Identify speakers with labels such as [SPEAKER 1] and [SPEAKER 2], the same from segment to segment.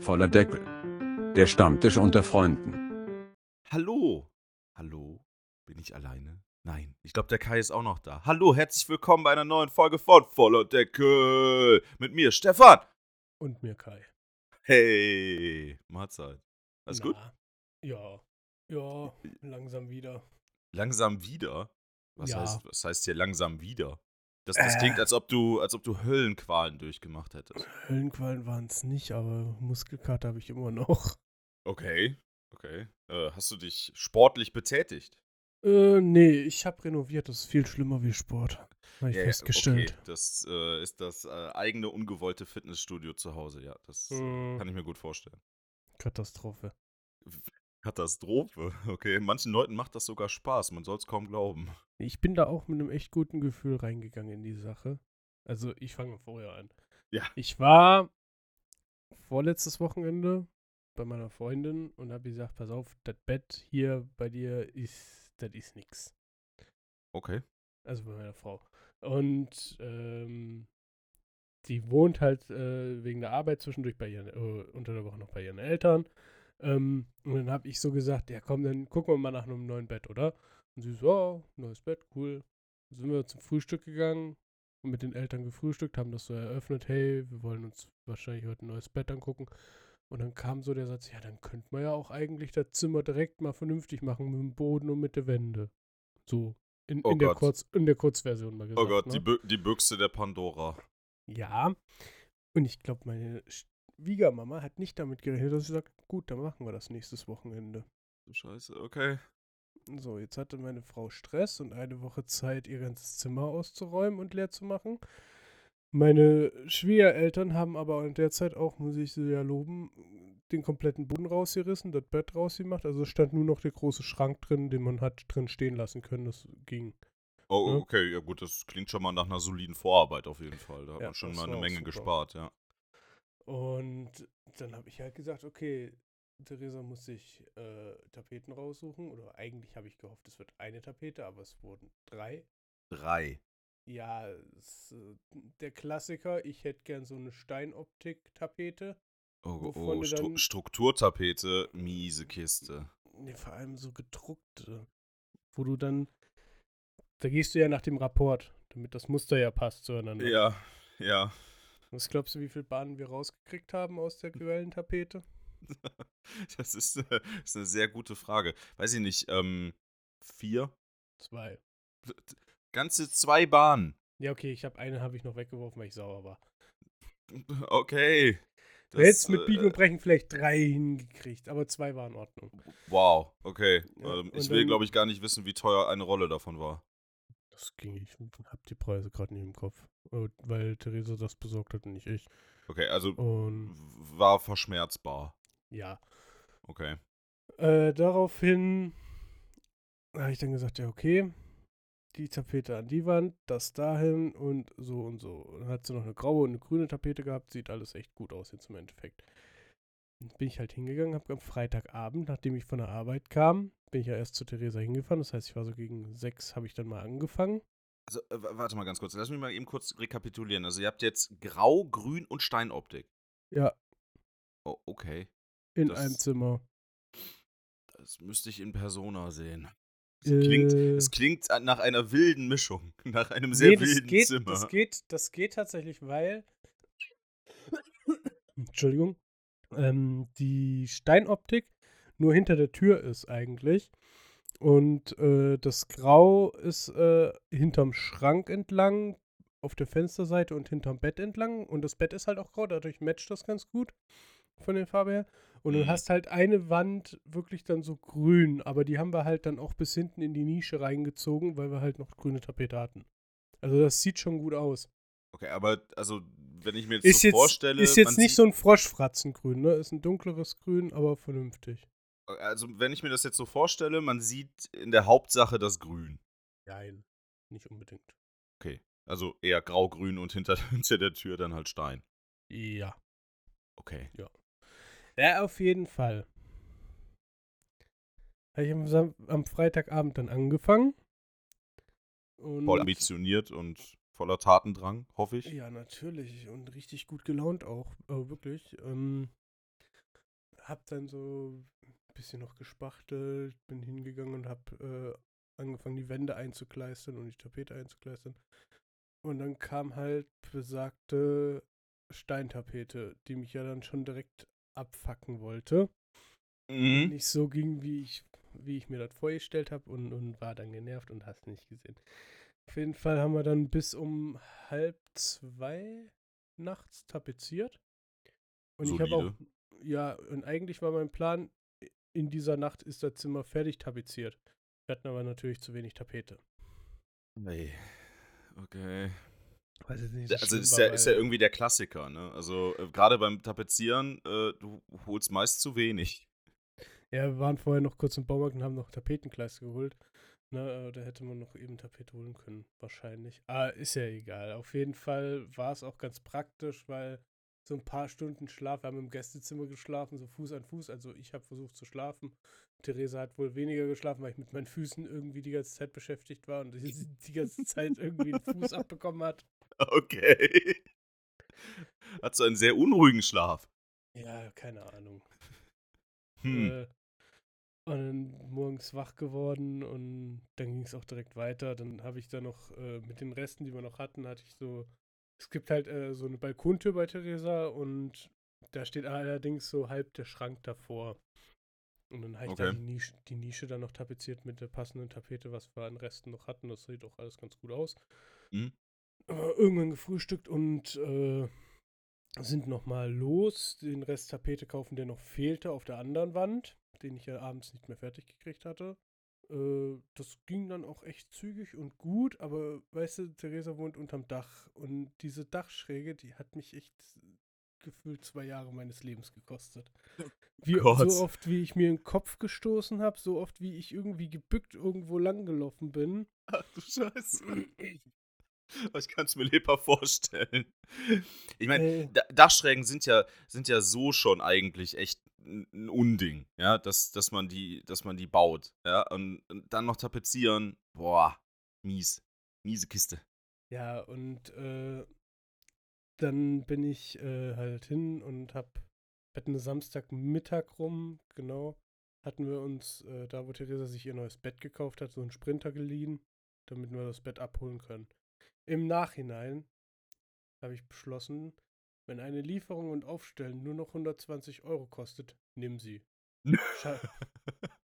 [SPEAKER 1] Voller Deckel. Der Stammtisch unter Freunden.
[SPEAKER 2] Hallo. Hallo. Bin ich alleine? Nein. Ich glaube, der Kai ist auch noch da. Hallo, herzlich willkommen bei einer neuen Folge von Voller Deckel. Mit mir, Stefan.
[SPEAKER 3] Und mir Kai.
[SPEAKER 2] Hey. Mahlzeit. Alles gut?
[SPEAKER 3] Na, Ja. Ja, langsam wieder.
[SPEAKER 2] Langsam wieder? Was,
[SPEAKER 3] Ja.
[SPEAKER 2] heißt, was heißt hier langsam wieder? Das, das klingt,
[SPEAKER 3] Äh.
[SPEAKER 2] als ob du, als ob du Höllenqualen durchgemacht hättest.
[SPEAKER 3] Höllenqualen waren es nicht, aber Muskelkater habe ich immer noch.
[SPEAKER 2] Okay. Okay. Äh, hast du dich sportlich betätigt?
[SPEAKER 3] Äh, nee, ich habe renoviert. Das ist viel schlimmer wie Sport. Habe ich
[SPEAKER 2] Ja, ja,
[SPEAKER 3] festgestellt.
[SPEAKER 2] Okay. Das äh, ist das äh, eigene ungewollte Fitnessstudio zu Hause, ja. Das äh,
[SPEAKER 3] Hm,
[SPEAKER 2] kann ich mir gut vorstellen.
[SPEAKER 3] Katastrophe.
[SPEAKER 2] Katastrophe. Okay, manchen Leuten macht das sogar Spaß, man soll es kaum glauben.
[SPEAKER 3] Ich bin da auch mit einem echt guten Gefühl reingegangen in die Sache. Also, ich fange vorher an.
[SPEAKER 2] Ja.
[SPEAKER 3] Ich war vorletztes Wochenende bei meiner Freundin und habe gesagt, pass auf, das Bett hier bei dir ist, das ist nix.
[SPEAKER 2] Okay.
[SPEAKER 3] Also bei meiner Frau. Und ähm, die wohnt halt äh, wegen der Arbeit zwischendurch bei ihren, äh, unter der Woche noch bei ihren Eltern. Ähm, und dann habe ich so gesagt, ja komm, dann gucken wir mal nach einem neuen Bett, oder? Und sie so, oh, neues Bett, cool. Dann sind wir zum Frühstück gegangen und mit den Eltern gefrühstückt, haben das so eröffnet, hey, wir wollen uns wahrscheinlich heute ein neues Bett angucken. Und dann kam so der Satz, ja, dann könnte man ja auch eigentlich das Zimmer direkt mal vernünftig machen mit dem Boden und mit der Wände. So, in,
[SPEAKER 2] Oh
[SPEAKER 3] in, der. Kurz, in der Kurzversion mal gesagt.
[SPEAKER 2] Oh Gott,
[SPEAKER 3] ne?
[SPEAKER 2] die, Bü die Büchse der Pandora.
[SPEAKER 3] Ja. Und ich glaube, meine Schwiegermama hat nicht damit gerechnet, dass sie sagt, gut, dann machen wir das nächstes Wochenende.
[SPEAKER 2] Du Scheiße, okay.
[SPEAKER 3] So, jetzt hatte meine Frau Stress und eine Woche Zeit, ihr ganzes Zimmer auszuräumen und leer zu machen. Meine Schwiegereltern haben aber in der Zeit auch, muss ich sie ja loben, den kompletten Boden rausgerissen, das Bett rausgemacht. Also stand nur noch der große Schrank drin, den man hat drin stehen lassen können. Das ging.
[SPEAKER 2] Oh, okay, ja gut, das klingt schon mal nach einer soliden Vorarbeit auf jeden Fall. Da hat
[SPEAKER 3] Ja,
[SPEAKER 2] man schon mal eine Menge
[SPEAKER 3] super.
[SPEAKER 2] gespart, ja.
[SPEAKER 3] Und dann habe ich halt gesagt, okay, Theresa muss sich äh, Tapeten raussuchen. Oder eigentlich habe ich gehofft, es wird eine Tapete, aber es wurden drei.
[SPEAKER 2] Drei.
[SPEAKER 3] Ja, es, äh, der Klassiker, ich hätte gern so eine Steinoptik-Tapete.
[SPEAKER 2] Oh, oh Stru
[SPEAKER 3] dann-
[SPEAKER 2] Strukturtapete, miese Kiste.
[SPEAKER 3] Nee, vor allem so gedruckte. Wo du dann. Da gehst du ja nach dem Rapport, damit das Muster ja passt zueinander.
[SPEAKER 2] Ja, ja.
[SPEAKER 3] Was glaubst du, wie viele Bahnen wir rausgekriegt haben aus der Quellentapete?
[SPEAKER 2] Das ist, äh, ist eine sehr gute Frage. Weiß ich nicht, ähm, vier?
[SPEAKER 3] Zwei.
[SPEAKER 2] Ganze zwei Bahnen.
[SPEAKER 3] Ja, okay, ich habe eine habe ich noch weggeworfen, weil ich sauer war.
[SPEAKER 2] Okay.
[SPEAKER 3] Du hättest mit
[SPEAKER 2] äh,
[SPEAKER 3] Biegen und Brechen vielleicht drei hingekriegt, aber zwei waren in Ordnung.
[SPEAKER 2] Wow, okay.
[SPEAKER 3] Ja,
[SPEAKER 2] ähm, ich will, glaube ich, gar nicht wissen, wie teuer eine Rolle davon war.
[SPEAKER 3] Das ging, ich habe die Preise gerade nicht im Kopf, äh, weil Theresa das besorgt hat und nicht ich.
[SPEAKER 2] Okay, also
[SPEAKER 3] Und
[SPEAKER 2] war verschmerzbar.
[SPEAKER 3] ja,
[SPEAKER 2] Okay.
[SPEAKER 3] Äh, daraufhin habe ich dann gesagt, ja, okay, die Tapete an die Wand, das dahin und so und so. Und dann hat sie noch eine graue und eine grüne Tapete gehabt, sieht alles echt gut aus jetzt im Endeffekt. Dann bin ich halt hingegangen, habe am Freitagabend, nachdem ich von der Arbeit kam, bin ich ja erst zu Theresa hingefahren. Das heißt, ich war so gegen sechs, habe ich dann mal angefangen.
[SPEAKER 2] Also, äh, warte mal ganz kurz. Lass mich mal eben kurz rekapitulieren. Also, ihr habt jetzt Grau, Grün und Steinoptik.
[SPEAKER 3] Ja,
[SPEAKER 2] Oh, okay.
[SPEAKER 3] in
[SPEAKER 2] Das-
[SPEAKER 3] einem Zimmer.
[SPEAKER 2] Das müsste ich in Persona sehen. Es klingt,
[SPEAKER 3] Äh,
[SPEAKER 2] es klingt nach einer wilden Mischung. Nach einem sehr
[SPEAKER 3] nee, das
[SPEAKER 2] wilden
[SPEAKER 3] geht,
[SPEAKER 2] Zimmer.
[SPEAKER 3] Das geht, das geht tatsächlich, weil. Entschuldigung. Ähm, die Steinoptik nur hinter der Tür ist eigentlich. Und äh, das Grau ist äh, hinterm Schrank entlang, auf der Fensterseite und hinterm Bett entlang. Und das Bett ist halt auch grau, dadurch matcht das ganz gut von der Farbe her. Und du
[SPEAKER 2] Mhm.
[SPEAKER 3] hast halt eine Wand wirklich dann so grün, aber die haben wir halt dann auch bis hinten in die Nische reingezogen, weil wir halt noch grüne Tapete hatten. Also das sieht schon gut aus.
[SPEAKER 2] Okay, aber also, wenn ich mir jetzt
[SPEAKER 3] Ist
[SPEAKER 2] so
[SPEAKER 3] jetzt,
[SPEAKER 2] vorstelle.
[SPEAKER 3] ist jetzt nicht so ein Froschfratzengrün, ne? Ist ein dunkleres Grün, aber vernünftig.
[SPEAKER 2] Also, wenn ich mir das jetzt so vorstelle, man sieht in der Hauptsache das Grün.
[SPEAKER 3] Nein, nicht unbedingt.
[SPEAKER 2] Okay. Also eher grau-grün und hinter, hinter der Tür dann halt Stein.
[SPEAKER 3] Ja.
[SPEAKER 2] Okay.
[SPEAKER 3] Ja, auf jeden Fall. Habe ich am, am Freitagabend dann angefangen. Und
[SPEAKER 2] Voll ambitioniert und voller Tatendrang, hoffe ich.
[SPEAKER 3] Ja, natürlich. Und richtig gut gelaunt auch. Äh, wirklich. Ähm, hab dann so bisschen noch gespachtelt, bin hingegangen und hab äh, angefangen, die Wände einzukleistern und die Tapete einzukleistern. Und dann kam halt besagte Steintapete, die mich ja dann schon direkt abfacken wollte.
[SPEAKER 2] Mhm.
[SPEAKER 3] Nicht so ging, wie ich, wie ich mir das vorgestellt habe und, und war dann genervt und hast nicht gesehen. Auf jeden Fall haben wir dann bis um halb zwei nachts tapeziert. Und ich habe auch,
[SPEAKER 2] Solide.
[SPEAKER 3] ja, und eigentlich war mein Plan, in dieser Nacht ist das Zimmer fertig tapeziert. Wir hatten aber natürlich zu wenig Tapete.
[SPEAKER 2] Nee. Okay.
[SPEAKER 3] Weiß jetzt nicht,
[SPEAKER 2] Also ist ja, ist ja irgendwie der Klassiker, ne? Also äh, gerade beim Tapezieren, äh, du holst meist zu wenig.
[SPEAKER 3] Ja, wir waren vorher noch kurz im Baumarkt und haben noch Tapetenkleister geholt. Na, äh, da hätte man noch eben Tapete holen können, wahrscheinlich. Ah, ist ja egal. Auf jeden Fall war es auch ganz praktisch, weil so ein paar Stunden Schlaf, wir haben im Gästezimmer geschlafen, so Fuß an Fuß. Also ich habe versucht zu schlafen. Theresa hat wohl weniger geschlafen, weil ich mit meinen Füßen irgendwie die ganze Zeit beschäftigt war und die, die ganze Zeit irgendwie einen Fuß abbekommen hat.
[SPEAKER 2] Okay. Hat so einen sehr unruhigen Schlaf.
[SPEAKER 3] Ja, keine Ahnung.
[SPEAKER 2] Hm.
[SPEAKER 3] Äh, und dann morgens wach geworden und dann ging es auch direkt weiter. Dann habe ich da noch äh, mit den Resten, die wir noch hatten, hatte ich so. Es gibt halt äh, so eine Balkontür bei Theresa und da steht allerdings so halb der Schrank davor. Und dann habe ich da
[SPEAKER 2] Okay.
[SPEAKER 3] die Nische, die Nische dann noch tapeziert mit der passenden Tapete, was wir an Resten noch hatten. Das sieht auch alles ganz gut aus.
[SPEAKER 2] Mhm.
[SPEAKER 3] Aber irgendwann gefrühstückt und äh, sind nochmal los, den Rest Tapete kaufen, der noch fehlte auf der anderen Wand, den ich ja abends nicht mehr fertig gekriegt hatte. Äh, das ging dann auch echt zügig und gut, aber weißt du, Theresa wohnt unterm Dach und diese Dachschräge, die hat mich echt gefühlt zwei Jahre meines Lebens gekostet. Wie,
[SPEAKER 2] Gott.
[SPEAKER 3] so oft, wie ich mir den Kopf gestoßen habe, so oft, wie ich irgendwie gebückt irgendwo langgelaufen bin.
[SPEAKER 2] Ach du Scheiße. Ich kann es mir lebhaft vorstellen. Ich meine,
[SPEAKER 3] Äh,
[SPEAKER 2] Da- Dachschrägen sind ja, sind ja so schon eigentlich echt ein Unding, ja, dass, dass, man die, dass man die baut, ja, und, und dann noch tapezieren, boah, mies, miese Kiste.
[SPEAKER 3] Ja, und äh, dann bin ich äh, halt hin und hab, wir hatten eine Samstagmittag rum, genau, hatten wir uns, äh, da wo Theresa sich ihr neues Bett gekauft hat, so einen Sprinter geliehen, damit wir das Bett abholen können. Im Nachhinein habe ich beschlossen, wenn eine Lieferung und Aufstellen nur noch 120 Euro kostet, nimm sie. Sche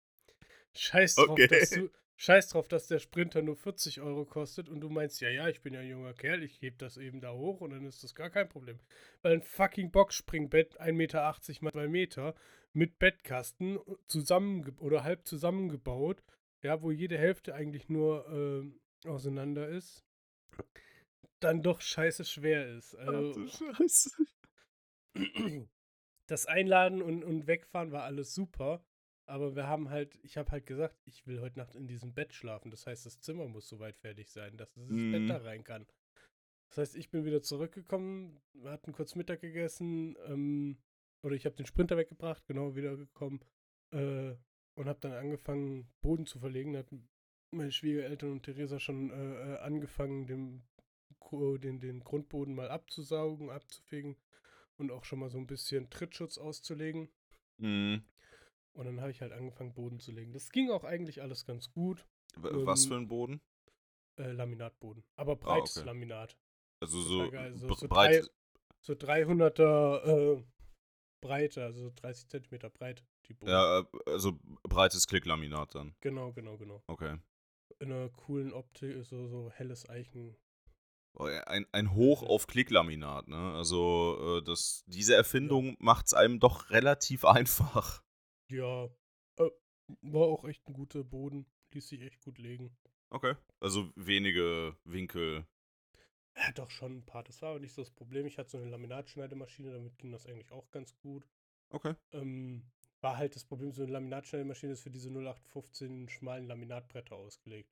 [SPEAKER 3] Scheiß drauf,
[SPEAKER 2] Okay.
[SPEAKER 3] dass du, scheiß drauf, dass der Sprinter nur 40 Euro kostet und du meinst, ja, ja, ich bin ja ein junger Kerl, ich heb das eben da hoch und dann ist das gar kein Problem. Weil ein fucking Boxspringbett, 1,80 Meter mal 2 Meter, mit Bettkasten zusammen oder halb zusammengebaut, ja, wo jede Hälfte eigentlich nur ähm, auseinander ist, dann doch scheiße schwer ist. Also,
[SPEAKER 2] Scheiße.
[SPEAKER 3] das Einladen und, und Wegfahren war alles super. Aber wir haben halt, ich habe halt gesagt, ich will heute Nacht in diesem Bett schlafen. Das heißt, das Zimmer muss soweit fertig sein, dass das
[SPEAKER 2] Mhm.
[SPEAKER 3] Bett da rein kann. Das heißt, ich bin wieder zurückgekommen, wir hatten kurz Mittag gegessen, ähm, oder ich habe den Sprinter weggebracht, genau, wiedergekommen, äh, und habe dann angefangen, Boden zu verlegen. Da hatten meine Schwiegereltern und Theresa schon äh, äh, angefangen, den, den, den Grundboden mal abzusaugen, abzufegen und auch schon mal so ein bisschen Trittschutz auszulegen.
[SPEAKER 2] Mhm.
[SPEAKER 3] Und dann habe ich halt angefangen, Boden zu legen. Das ging auch eigentlich alles ganz gut.
[SPEAKER 2] W- Was
[SPEAKER 3] Ähm,
[SPEAKER 2] für ein Boden?
[SPEAKER 3] Äh, Laminatboden. Aber breites
[SPEAKER 2] Ah, okay.
[SPEAKER 3] Laminat.
[SPEAKER 2] Also so,
[SPEAKER 3] geil. So-
[SPEAKER 2] bre-
[SPEAKER 3] so
[SPEAKER 2] breit.
[SPEAKER 3] So 300er äh, Breite, also 30 Zentimeter breit, die Boden.
[SPEAKER 2] Ja, äh, also breites Klicklaminat dann.
[SPEAKER 3] Genau, genau, genau.
[SPEAKER 2] Okay.
[SPEAKER 3] In einer coolen Optik, so, so helles Eichen.
[SPEAKER 2] Oh, ja, Ein, ein Hoch auf Klicklaminat, ne? Also, äh, das, diese Erfindung macht es einem doch relativ einfach.
[SPEAKER 3] Ja, äh, war auch echt ein guter Boden. Ließ sich echt gut legen.
[SPEAKER 2] Okay. Also wenige Winkel.
[SPEAKER 3] Ja, doch schon ein paar. Das war aber nicht so das Problem. Ich hatte so eine Laminatschneidemaschine, damit ging das eigentlich auch ganz gut.
[SPEAKER 2] Okay.
[SPEAKER 3] Ähm, war halt das Problem, so eine Laminatschneidemaschine ist für diese 0815 schmalen Laminatbretter ausgelegt.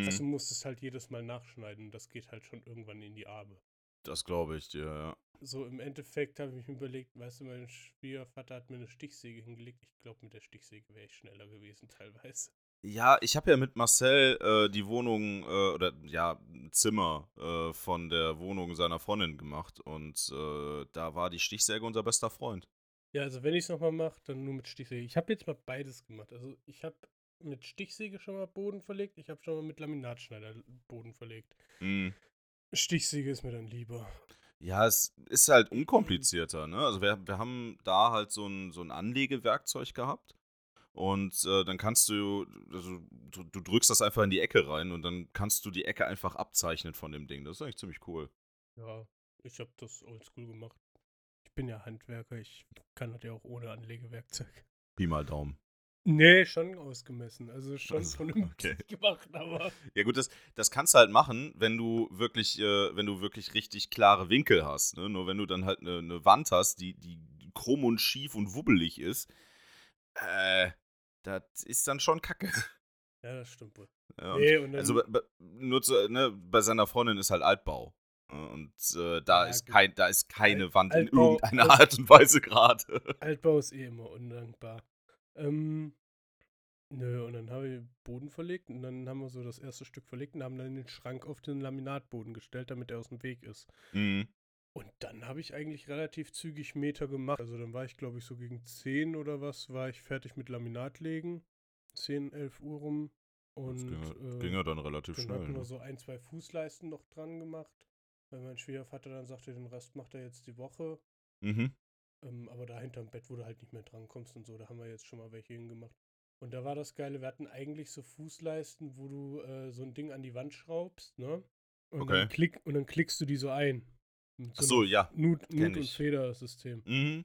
[SPEAKER 3] Das heißt, du
[SPEAKER 2] Mhm,
[SPEAKER 3] musst es halt jedes Mal nachschneiden. Das geht halt schon irgendwann in die Arme.
[SPEAKER 2] das glaube ich dir, ja.
[SPEAKER 3] So im Endeffekt habe ich mir überlegt, weißt du, mein Schwiegervater hat mir eine Stichsäge hingelegt. Ich glaube, mit der Stichsäge wäre ich schneller gewesen teilweise.
[SPEAKER 2] Ja, ich habe ja mit Marcel äh, die Wohnung äh, oder ja, Zimmer äh, von der Wohnung seiner Freundin gemacht und äh, da war die Stichsäge unser bester Freund.
[SPEAKER 3] Ja, also wenn ich es nochmal mache, dann nur mit Stichsäge. Ich habe jetzt mal beides gemacht. Also ich habe mit Stichsäge schon mal Boden verlegt, ich habe schon mal mit Laminatschneider Boden verlegt.
[SPEAKER 2] Mhm.
[SPEAKER 3] Stichsäge ist mir dann lieber.
[SPEAKER 2] Ja, es ist halt unkomplizierter, ne? Also wir, wir haben da halt so ein, so ein Anlegewerkzeug gehabt. Und äh, dann kannst du, also du, du drückst das einfach in die Ecke rein und dann kannst du die Ecke einfach abzeichnen von dem Ding. Das ist eigentlich ziemlich cool.
[SPEAKER 3] Ja, ich habe das oldschool gemacht. Bin ja Handwerker, ich kann das ja auch ohne Anlegewerkzeug.
[SPEAKER 2] Pi mal Daumen.
[SPEAKER 3] Nee, schon ausgemessen. Also schon
[SPEAKER 2] Also,
[SPEAKER 3] vernünftig
[SPEAKER 2] okay.
[SPEAKER 3] gemacht, aber.
[SPEAKER 2] Ja gut, das, das kannst du halt machen, wenn du wirklich, äh, wenn du wirklich richtig klare Winkel hast. Ne? Nur wenn du dann halt eine ne Wand hast, die, die krumm und schief und wubbelig ist, äh, das ist dann schon kacke.
[SPEAKER 3] Ja, das stimmt wohl.
[SPEAKER 2] Ja,
[SPEAKER 3] Nee,
[SPEAKER 2] also bei, bei, nur zu, ne, bei seiner Freundin ist halt Altbau. Und äh, da,
[SPEAKER 3] Ja,
[SPEAKER 2] ist
[SPEAKER 3] gut.
[SPEAKER 2] kein, da ist keine
[SPEAKER 3] Alt-
[SPEAKER 2] Wand in
[SPEAKER 3] Altbau-
[SPEAKER 2] irgendeiner
[SPEAKER 3] Alt-
[SPEAKER 2] Art und Weise gerade.
[SPEAKER 3] Altbau ist eh immer undankbar. Ähm, nö, und dann habe ich Boden verlegt und dann haben wir so das erste Stück verlegt und haben dann den Schrank auf den Laminatboden gestellt, damit er aus dem Weg ist.
[SPEAKER 2] mhm.
[SPEAKER 3] Und dann habe ich eigentlich relativ zügig Meter gemacht. Also dann war ich, glaube ich, so gegen 10 oder was, war ich fertig mit Laminatlegen. 10, 11 Uhr rum.
[SPEAKER 2] Das
[SPEAKER 3] Und
[SPEAKER 2] ging, ja-
[SPEAKER 3] äh,
[SPEAKER 2] ging ja dann relativ
[SPEAKER 3] dann
[SPEAKER 2] schnell.
[SPEAKER 3] hatten wir
[SPEAKER 2] Ne?
[SPEAKER 3] so ein, zwei Fußleisten noch dran gemacht. Weil mein Schwiegervater dann sagte, den Rest macht er jetzt die Woche.
[SPEAKER 2] Mhm.
[SPEAKER 3] Ähm, aber da hinterm Bett, wo du halt nicht mehr dran kommst und so, da haben wir jetzt schon mal welche hingemacht. Und da war das Geile, wir hatten eigentlich so Fußleisten, wo du äh, so ein Ding an die Wand schraubst, ne? Und,
[SPEAKER 2] Okay.
[SPEAKER 3] dann, klick, und dann klickst du die so ein. Mit
[SPEAKER 2] Ach so, ja.
[SPEAKER 3] Nut, Nut und. Federsystem.
[SPEAKER 2] Mhm.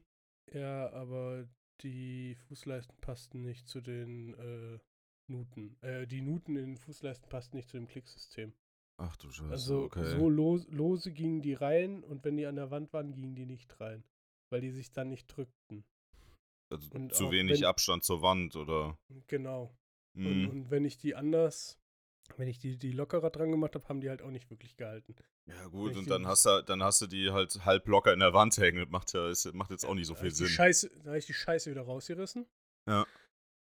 [SPEAKER 3] Ja, aber die Fußleisten passten nicht zu den äh, Nuten. Äh, die Nuten in den Fußleisten passten nicht zu dem Klicksystem.
[SPEAKER 2] Ach du Scheiße,
[SPEAKER 3] Also
[SPEAKER 2] okay.
[SPEAKER 3] so los, lose gingen die rein und wenn die an der Wand waren, gingen die nicht rein. Weil die sich dann nicht drückten.
[SPEAKER 2] also
[SPEAKER 3] und
[SPEAKER 2] zu wenig
[SPEAKER 3] wenn-
[SPEAKER 2] Abstand zur Wand, oder?
[SPEAKER 3] Genau. Und,
[SPEAKER 2] Mhm.
[SPEAKER 3] und wenn ich die anders, wenn ich die, die lockerer dran gemacht habe, haben die halt auch nicht wirklich gehalten.
[SPEAKER 2] Ja gut, und dann hast, du, dann hast du die halt halb locker in der Wand hängen. Das macht, ja, ist, macht jetzt auch nicht so viel Sinn.
[SPEAKER 3] Scheiße, da habe ich die Scheiße wieder rausgerissen.
[SPEAKER 2] Ja.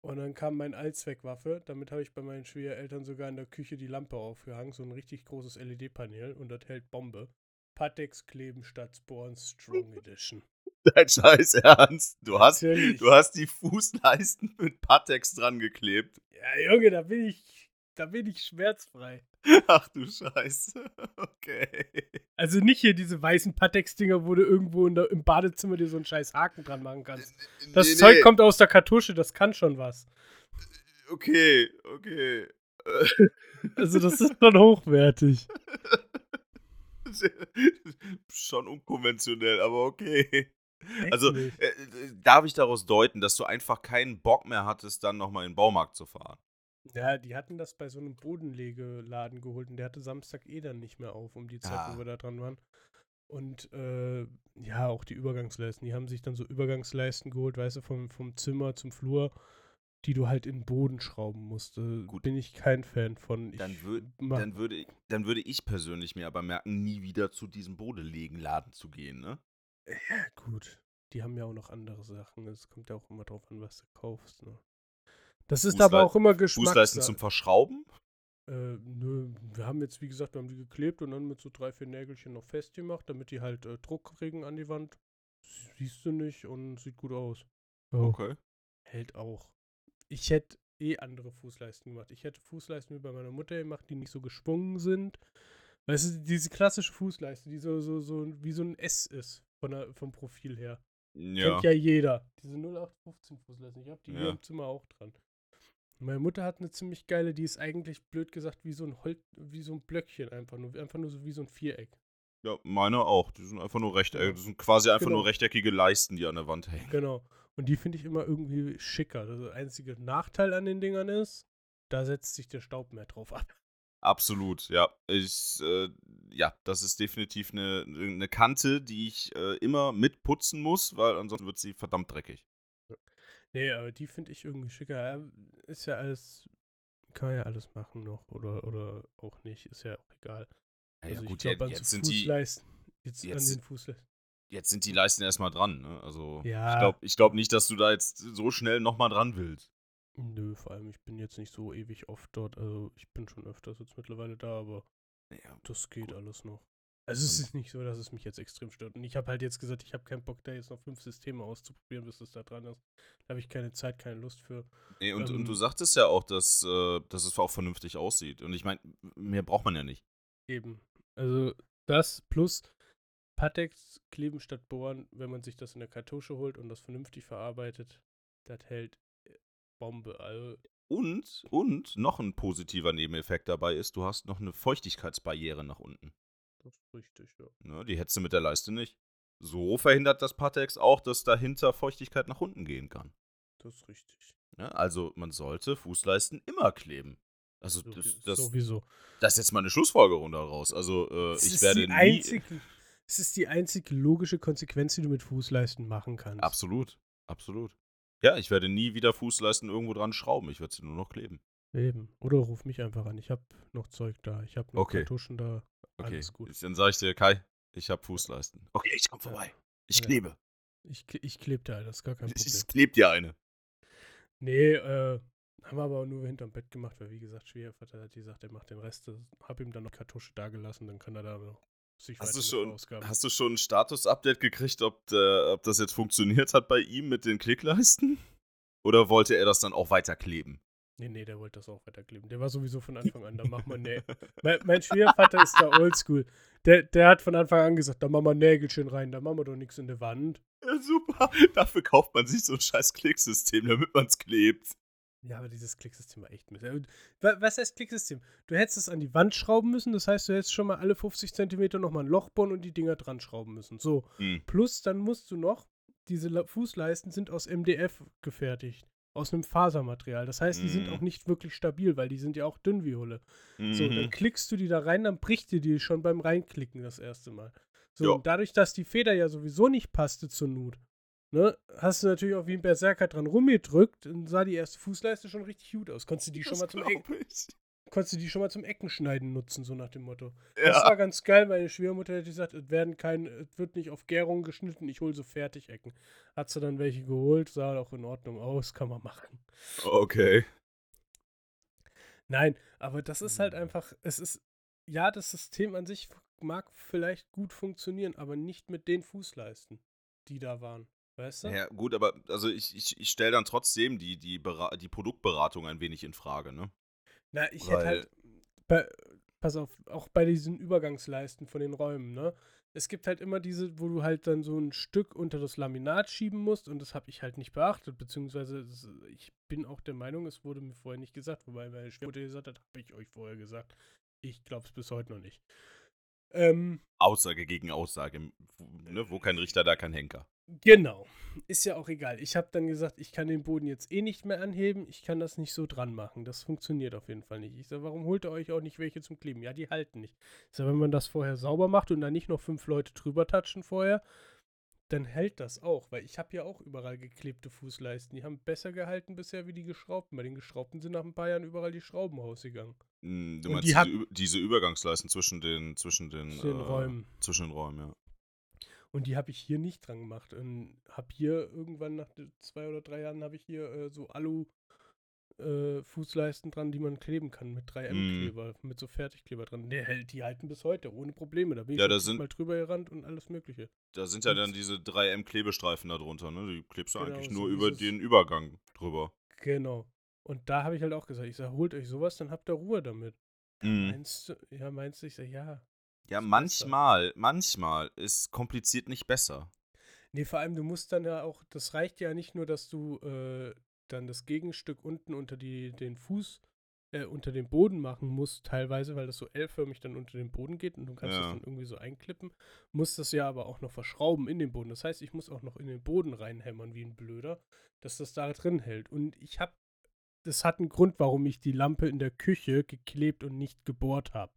[SPEAKER 3] Und dann kam mein Allzweckwaffe. Damit habe ich bei meinen Schwiegereltern sogar in der Küche die Lampe aufgehangen. So ein richtig großes LED-Panel und das hält Bombe. Patex kleben statt Sporen Strong Edition.
[SPEAKER 2] Dein Scheiß Ernst. Du hast,
[SPEAKER 3] Natürlich.
[SPEAKER 2] du hast die Fußleisten mit Patex dran geklebt.
[SPEAKER 3] Ja, Junge, da bin ich, da bin ich schmerzfrei.
[SPEAKER 2] Ach du Scheiße. Okay.
[SPEAKER 3] Also nicht hier diese weißen Patex-Dinger, wo du irgendwo in der, im Badezimmer dir so einen scheiß Haken dran machen kannst. Das
[SPEAKER 2] Nee,
[SPEAKER 3] Zeug
[SPEAKER 2] nee.
[SPEAKER 3] kommt aus der Kartusche, das kann schon was.
[SPEAKER 2] Okay, okay.
[SPEAKER 3] Also das ist schon hochwertig.
[SPEAKER 2] Schon unkonventionell, aber okay.
[SPEAKER 3] Echt
[SPEAKER 2] Also, äh, äh, darf ich daraus deuten, dass du einfach keinen Bock mehr hattest, dann nochmal in den Baumarkt zu fahren?
[SPEAKER 3] Ja, die hatten das bei so einem Bodenlegeladen geholt und der hatte Samstag eh dann nicht mehr auf, um die Zeit,
[SPEAKER 2] Ah.
[SPEAKER 3] wo wir da dran waren. Und äh, ja, auch die Übergangsleisten. Die haben sich dann so Übergangsleisten geholt, weißt du, vom, vom Zimmer zum Flur, die du halt in den Boden schrauben musst. Äh,
[SPEAKER 2] Gut.
[SPEAKER 3] Bin ich kein Fan von.
[SPEAKER 2] Dann, wür
[SPEAKER 3] mach-
[SPEAKER 2] dann, würde, ich- dann würde ich persönlich mir aber merken, nie wieder zu diesem Bodenlegenladen zu gehen, ne?
[SPEAKER 3] Ja, gut. Die haben ja auch noch andere Sachen. Es kommt ja auch immer drauf an, was du kaufst. Ne? Das ist aber auch immer
[SPEAKER 2] Fußleisten
[SPEAKER 3] Geschmackssache.
[SPEAKER 2] zum Verschrauben?
[SPEAKER 3] Äh, nö, wir haben jetzt, wie gesagt, wir haben die geklebt und dann mit so drei, vier Nägelchen noch festgemacht, damit die halt äh, Druck kriegen an die Wand. Siehst du nicht und sieht gut aus. Ja,
[SPEAKER 2] Okay.
[SPEAKER 3] Hält auch. Ich hätte eh andere Fußleisten gemacht. Ich hätte Fußleisten wie bei meiner Mutter gemacht, die nicht so geschwungen sind. Weißt du, diese klassische Fußleiste, die so, so, so wie so ein S ist von der, vom Profil her.
[SPEAKER 2] Ja.
[SPEAKER 3] Kennt ja jeder. Diese 0815 Fußleisten. Ich habe die hier
[SPEAKER 2] Ja.
[SPEAKER 3] im Zimmer auch dran. Meine Mutter hat eine ziemlich geile, die ist eigentlich blöd gesagt wie so ein Holz, wie so ein Blöckchen einfach nur, einfach nur so wie so ein Viereck.
[SPEAKER 2] Ja, meine auch. Die sind einfach nur rechteckig.
[SPEAKER 3] Ja.
[SPEAKER 2] Das sind quasi einfach
[SPEAKER 3] Genau.
[SPEAKER 2] nur rechteckige Leisten, die an der Wand hängen.
[SPEAKER 3] Genau. Und die finde ich immer irgendwie schicker. Der einzige Nachteil an den Dingern ist, da setzt sich der Staub mehr drauf ab.
[SPEAKER 2] Absolut, ja. Ich, äh, ja, das ist definitiv eine, eine Kante, die ich äh, immer mitputzen muss, weil ansonsten wird sie verdammt dreckig.
[SPEAKER 3] Nee, aber die finde ich irgendwie schicker. Ja, Ist ja alles, kann man ja alles machen noch oder, oder auch nicht, ist ja auch egal.
[SPEAKER 2] Ja,
[SPEAKER 3] also ich
[SPEAKER 2] gut,
[SPEAKER 3] glaube an
[SPEAKER 2] jetzt, sind die,
[SPEAKER 3] Fußleisten, jetzt, an
[SPEAKER 2] jetzt-
[SPEAKER 3] den Fußleisten.
[SPEAKER 2] jetzt sind die Leisten erstmal dran. Ne? Also
[SPEAKER 3] Ja.
[SPEAKER 2] ich glaube ich glaub nicht, dass du da jetzt so schnell nochmal dran willst.
[SPEAKER 3] Nö, vor allem, ich bin jetzt nicht so ewig oft dort. Also ich bin schon öfters jetzt mittlerweile da, aber
[SPEAKER 2] Ja,
[SPEAKER 3] das geht alles noch. Also es ist nicht so, dass es mich jetzt extrem stört. Und ich habe halt jetzt gesagt, ich habe keinen Bock, da jetzt noch fünf Systeme auszuprobieren, bis es da dran ist. Da habe ich keine Zeit, keine Lust für.
[SPEAKER 2] Nee, und, und du
[SPEAKER 3] Ähm.
[SPEAKER 2] sagtest ja auch, dass, äh, dass es auch vernünftig aussieht. Und ich meine, mehr braucht man ja nicht.
[SPEAKER 3] Eben. Also das plus Patex kleben statt bohren, wenn man sich das in der Kartusche holt und das vernünftig verarbeitet, das hält äh, Bombe. Also
[SPEAKER 2] Und, und noch ein positiver Nebeneffekt dabei ist, du hast noch eine Feuchtigkeitsbarriere nach unten.
[SPEAKER 3] Das ist richtig, ja.
[SPEAKER 2] Ne, die hättest du mit der Leiste nicht. So verhindert das Patex auch, dass dahinter Feuchtigkeit nach unten gehen kann.
[SPEAKER 3] Das ist richtig.
[SPEAKER 2] Ne? Also man sollte Fußleisten immer kleben. Also
[SPEAKER 3] So,
[SPEAKER 2] das, das,
[SPEAKER 3] sowieso.
[SPEAKER 2] das ist jetzt mal eine Schlussfolgerung daraus. Also äh, ich werde nie.
[SPEAKER 3] einzige, es ist die einzige logische Konsequenz, die du mit Fußleisten machen kannst.
[SPEAKER 2] Absolut, absolut. Ja, ich werde nie wieder Fußleisten irgendwo dran schrauben. Ich werde sie nur noch kleben.
[SPEAKER 3] Eben. Oder ruf mich einfach an. Ich habe noch Zeug da. Ich habe noch
[SPEAKER 2] Okay.
[SPEAKER 3] Kartuschen da.
[SPEAKER 2] Okay,
[SPEAKER 3] Alles gut.
[SPEAKER 2] dann sage ich dir, Kai, ich habe Fußleisten. Okay, ich komme vorbei. Ich
[SPEAKER 3] Ja.
[SPEAKER 2] klebe.
[SPEAKER 3] Ich, ich klebe da, das ist gar kein
[SPEAKER 2] Ich,
[SPEAKER 3] Problem.
[SPEAKER 2] ich klebe dir eine.
[SPEAKER 3] Nee, äh, haben wir aber nur hinterm Bett gemacht, weil wie gesagt, Schwiegervater hat gesagt, er macht den Rest. Hab ihm dann noch Kartusche da gelassen, dann kann er da noch sich
[SPEAKER 2] Hast du,
[SPEAKER 3] weiter
[SPEAKER 2] schon,
[SPEAKER 3] Ausgaben.
[SPEAKER 2] hast du schon ein Status-Update gekriegt, ob, der, ob das jetzt funktioniert hat bei ihm mit den Klickleisten? Oder wollte er das dann auch weiter kleben?
[SPEAKER 3] Nee, nee, der wollte das auch weiterkleben. Der war sowieso von Anfang an, da mach mal nee. mein, mein Schwiegervater ist da oldschool. Der, der hat von Anfang an gesagt, da machen wir Nägelchen rein, da machen wir doch nichts in der Wand.
[SPEAKER 2] Ja, super. Dafür kauft man sich so ein scheiß Klicksystem, damit man es klebt.
[SPEAKER 3] Ja, aber dieses Klicksystem war echt mit. Äh, wa- Was heißt Klicksystem? Du hättest es an die Wand schrauben müssen, das heißt, du hättest schon mal alle 50 Zentimeter nochmal ein Loch bohren und die Dinger dran schrauben müssen. So.
[SPEAKER 2] Hm.
[SPEAKER 3] Plus, dann musst du noch, diese Fußleisten sind aus MDF gefertigt. Aus einem Fasermaterial. Das heißt, die sind
[SPEAKER 2] Mhm.
[SPEAKER 3] auch nicht wirklich stabil, weil die sind ja auch dünn wie Hulle. So, dann
[SPEAKER 2] Mhm.
[SPEAKER 3] klickst du die da rein, dann bricht dir die schon beim Reinklicken das erste Mal. So, und dadurch, dass die Feder ja sowieso nicht passte zur Nut, ne, hast du natürlich auch wie ein Berserker dran rumgedrückt und sah die erste Fußleiste schon richtig gut aus. Konntest du die, schon mal,
[SPEAKER 2] Das
[SPEAKER 3] zum
[SPEAKER 2] ich.
[SPEAKER 3] Konntest du die schon mal zum Eckenschneiden nutzen, so nach dem Motto. Das
[SPEAKER 2] Ja.
[SPEAKER 3] war ganz geil, meine Schwiegermutter hätte gesagt, es werden kein, es wird nicht auf Gärung geschnitten, ich hole so Fertigecken. Hat sie dann welche geholt, sah auch in Ordnung aus, kann man machen.
[SPEAKER 2] Okay.
[SPEAKER 3] Nein, aber das ist halt einfach, es ist, ja, das System an sich mag vielleicht gut funktionieren, aber nicht mit den Fußleisten, die da waren. Weißt du?
[SPEAKER 2] Ja, gut, aber also ich, ich, ich stelle dann trotzdem die, die, Bera die Produktberatung ein wenig in Frage, ne?
[SPEAKER 3] Na, ich hätte halt, bei, pass auf, auch bei diesen Übergangsleisten von den Räumen, ne? Es gibt halt immer diese, wo du halt dann so ein Stück unter das Laminat schieben musst und das habe ich halt nicht beachtet, beziehungsweise ich bin auch der Meinung, es wurde mir vorher nicht gesagt, wobei meine Schwiegermutter gesagt hat, habe ich euch vorher gesagt. Ich glaube es bis heute noch nicht. Ähm,
[SPEAKER 2] Aussage gegen Aussage. Ne? Wo kein Richter, da kein Henker.
[SPEAKER 3] Genau. Ist ja auch egal. Ich habe dann gesagt, ich kann den Boden jetzt eh nicht mehr anheben. Ich kann das nicht so dran machen. Das funktioniert auf jeden Fall nicht. Ich sage, warum holt ihr euch auch nicht welche zum Kleben? Ja, die halten nicht. Ich sage, wenn man das vorher sauber macht und dann nicht noch fünf Leute drüber touchen vorher, dann hält das auch. Weil ich habe ja auch überall geklebte Fußleisten. Die haben besser gehalten bisher wie die geschraubten. Bei den geschraubten sind nach ein paar Jahren überall die Schrauben rausgegangen.
[SPEAKER 2] Hm, Du
[SPEAKER 3] Und
[SPEAKER 2] meinst
[SPEAKER 3] die
[SPEAKER 2] diese,
[SPEAKER 3] hat-
[SPEAKER 2] Ü- diese Übergangsleisten zwischen den, zwischen den,
[SPEAKER 3] Zwischen den
[SPEAKER 2] äh,
[SPEAKER 3] Räumen.
[SPEAKER 2] Zwischen den Räumen, ja.
[SPEAKER 3] Und die habe ich hier nicht dran gemacht. Und habe hier irgendwann nach zwei oder drei Jahren habe ich hier äh, so Alu äh, Fußleisten dran, die man kleben kann mit 3M-Kleber, mit so Fertigkleber dran. Der hält, die halten bis heute, ohne Probleme. Da bin ich
[SPEAKER 2] Ja,
[SPEAKER 3] schon
[SPEAKER 2] da sind-
[SPEAKER 3] drüber gerannt und alles mögliche.
[SPEAKER 2] Da sind ja
[SPEAKER 3] Und-
[SPEAKER 2] dann diese 3M-Klebestreifen da drunter, ne? Die klebst du
[SPEAKER 3] Genau,
[SPEAKER 2] eigentlich
[SPEAKER 3] so
[SPEAKER 2] nur über
[SPEAKER 3] dieses-
[SPEAKER 2] den Übergang drüber.
[SPEAKER 3] Genau. Und da habe ich halt auch gesagt, ich sage, holt euch sowas, dann habt ihr Ruhe damit.
[SPEAKER 2] Mhm.
[SPEAKER 3] Meinst du? Ja, meinst du? Ich sage, ja.
[SPEAKER 2] Ja,
[SPEAKER 3] ist besser.
[SPEAKER 2] manchmal, manchmal ist kompliziert nicht besser.
[SPEAKER 3] Nee, vor allem, du musst dann ja auch, das reicht ja nicht nur, dass du äh, dann das Gegenstück unten unter die, den Fuß, äh, unter den Boden machen musst, teilweise, weil das so L-förmig dann unter den Boden geht und du kannst das
[SPEAKER 2] Ja.
[SPEAKER 3] dann irgendwie so einklippen, musst das ja aber auch noch verschrauben in den Boden. Das heißt, ich muss auch noch in den Boden reinhämmern wie ein Blöder, dass das da drin hält. Und ich habe, das hat einen Grund, warum ich die Lampe in der Küche geklebt und nicht gebohrt habe.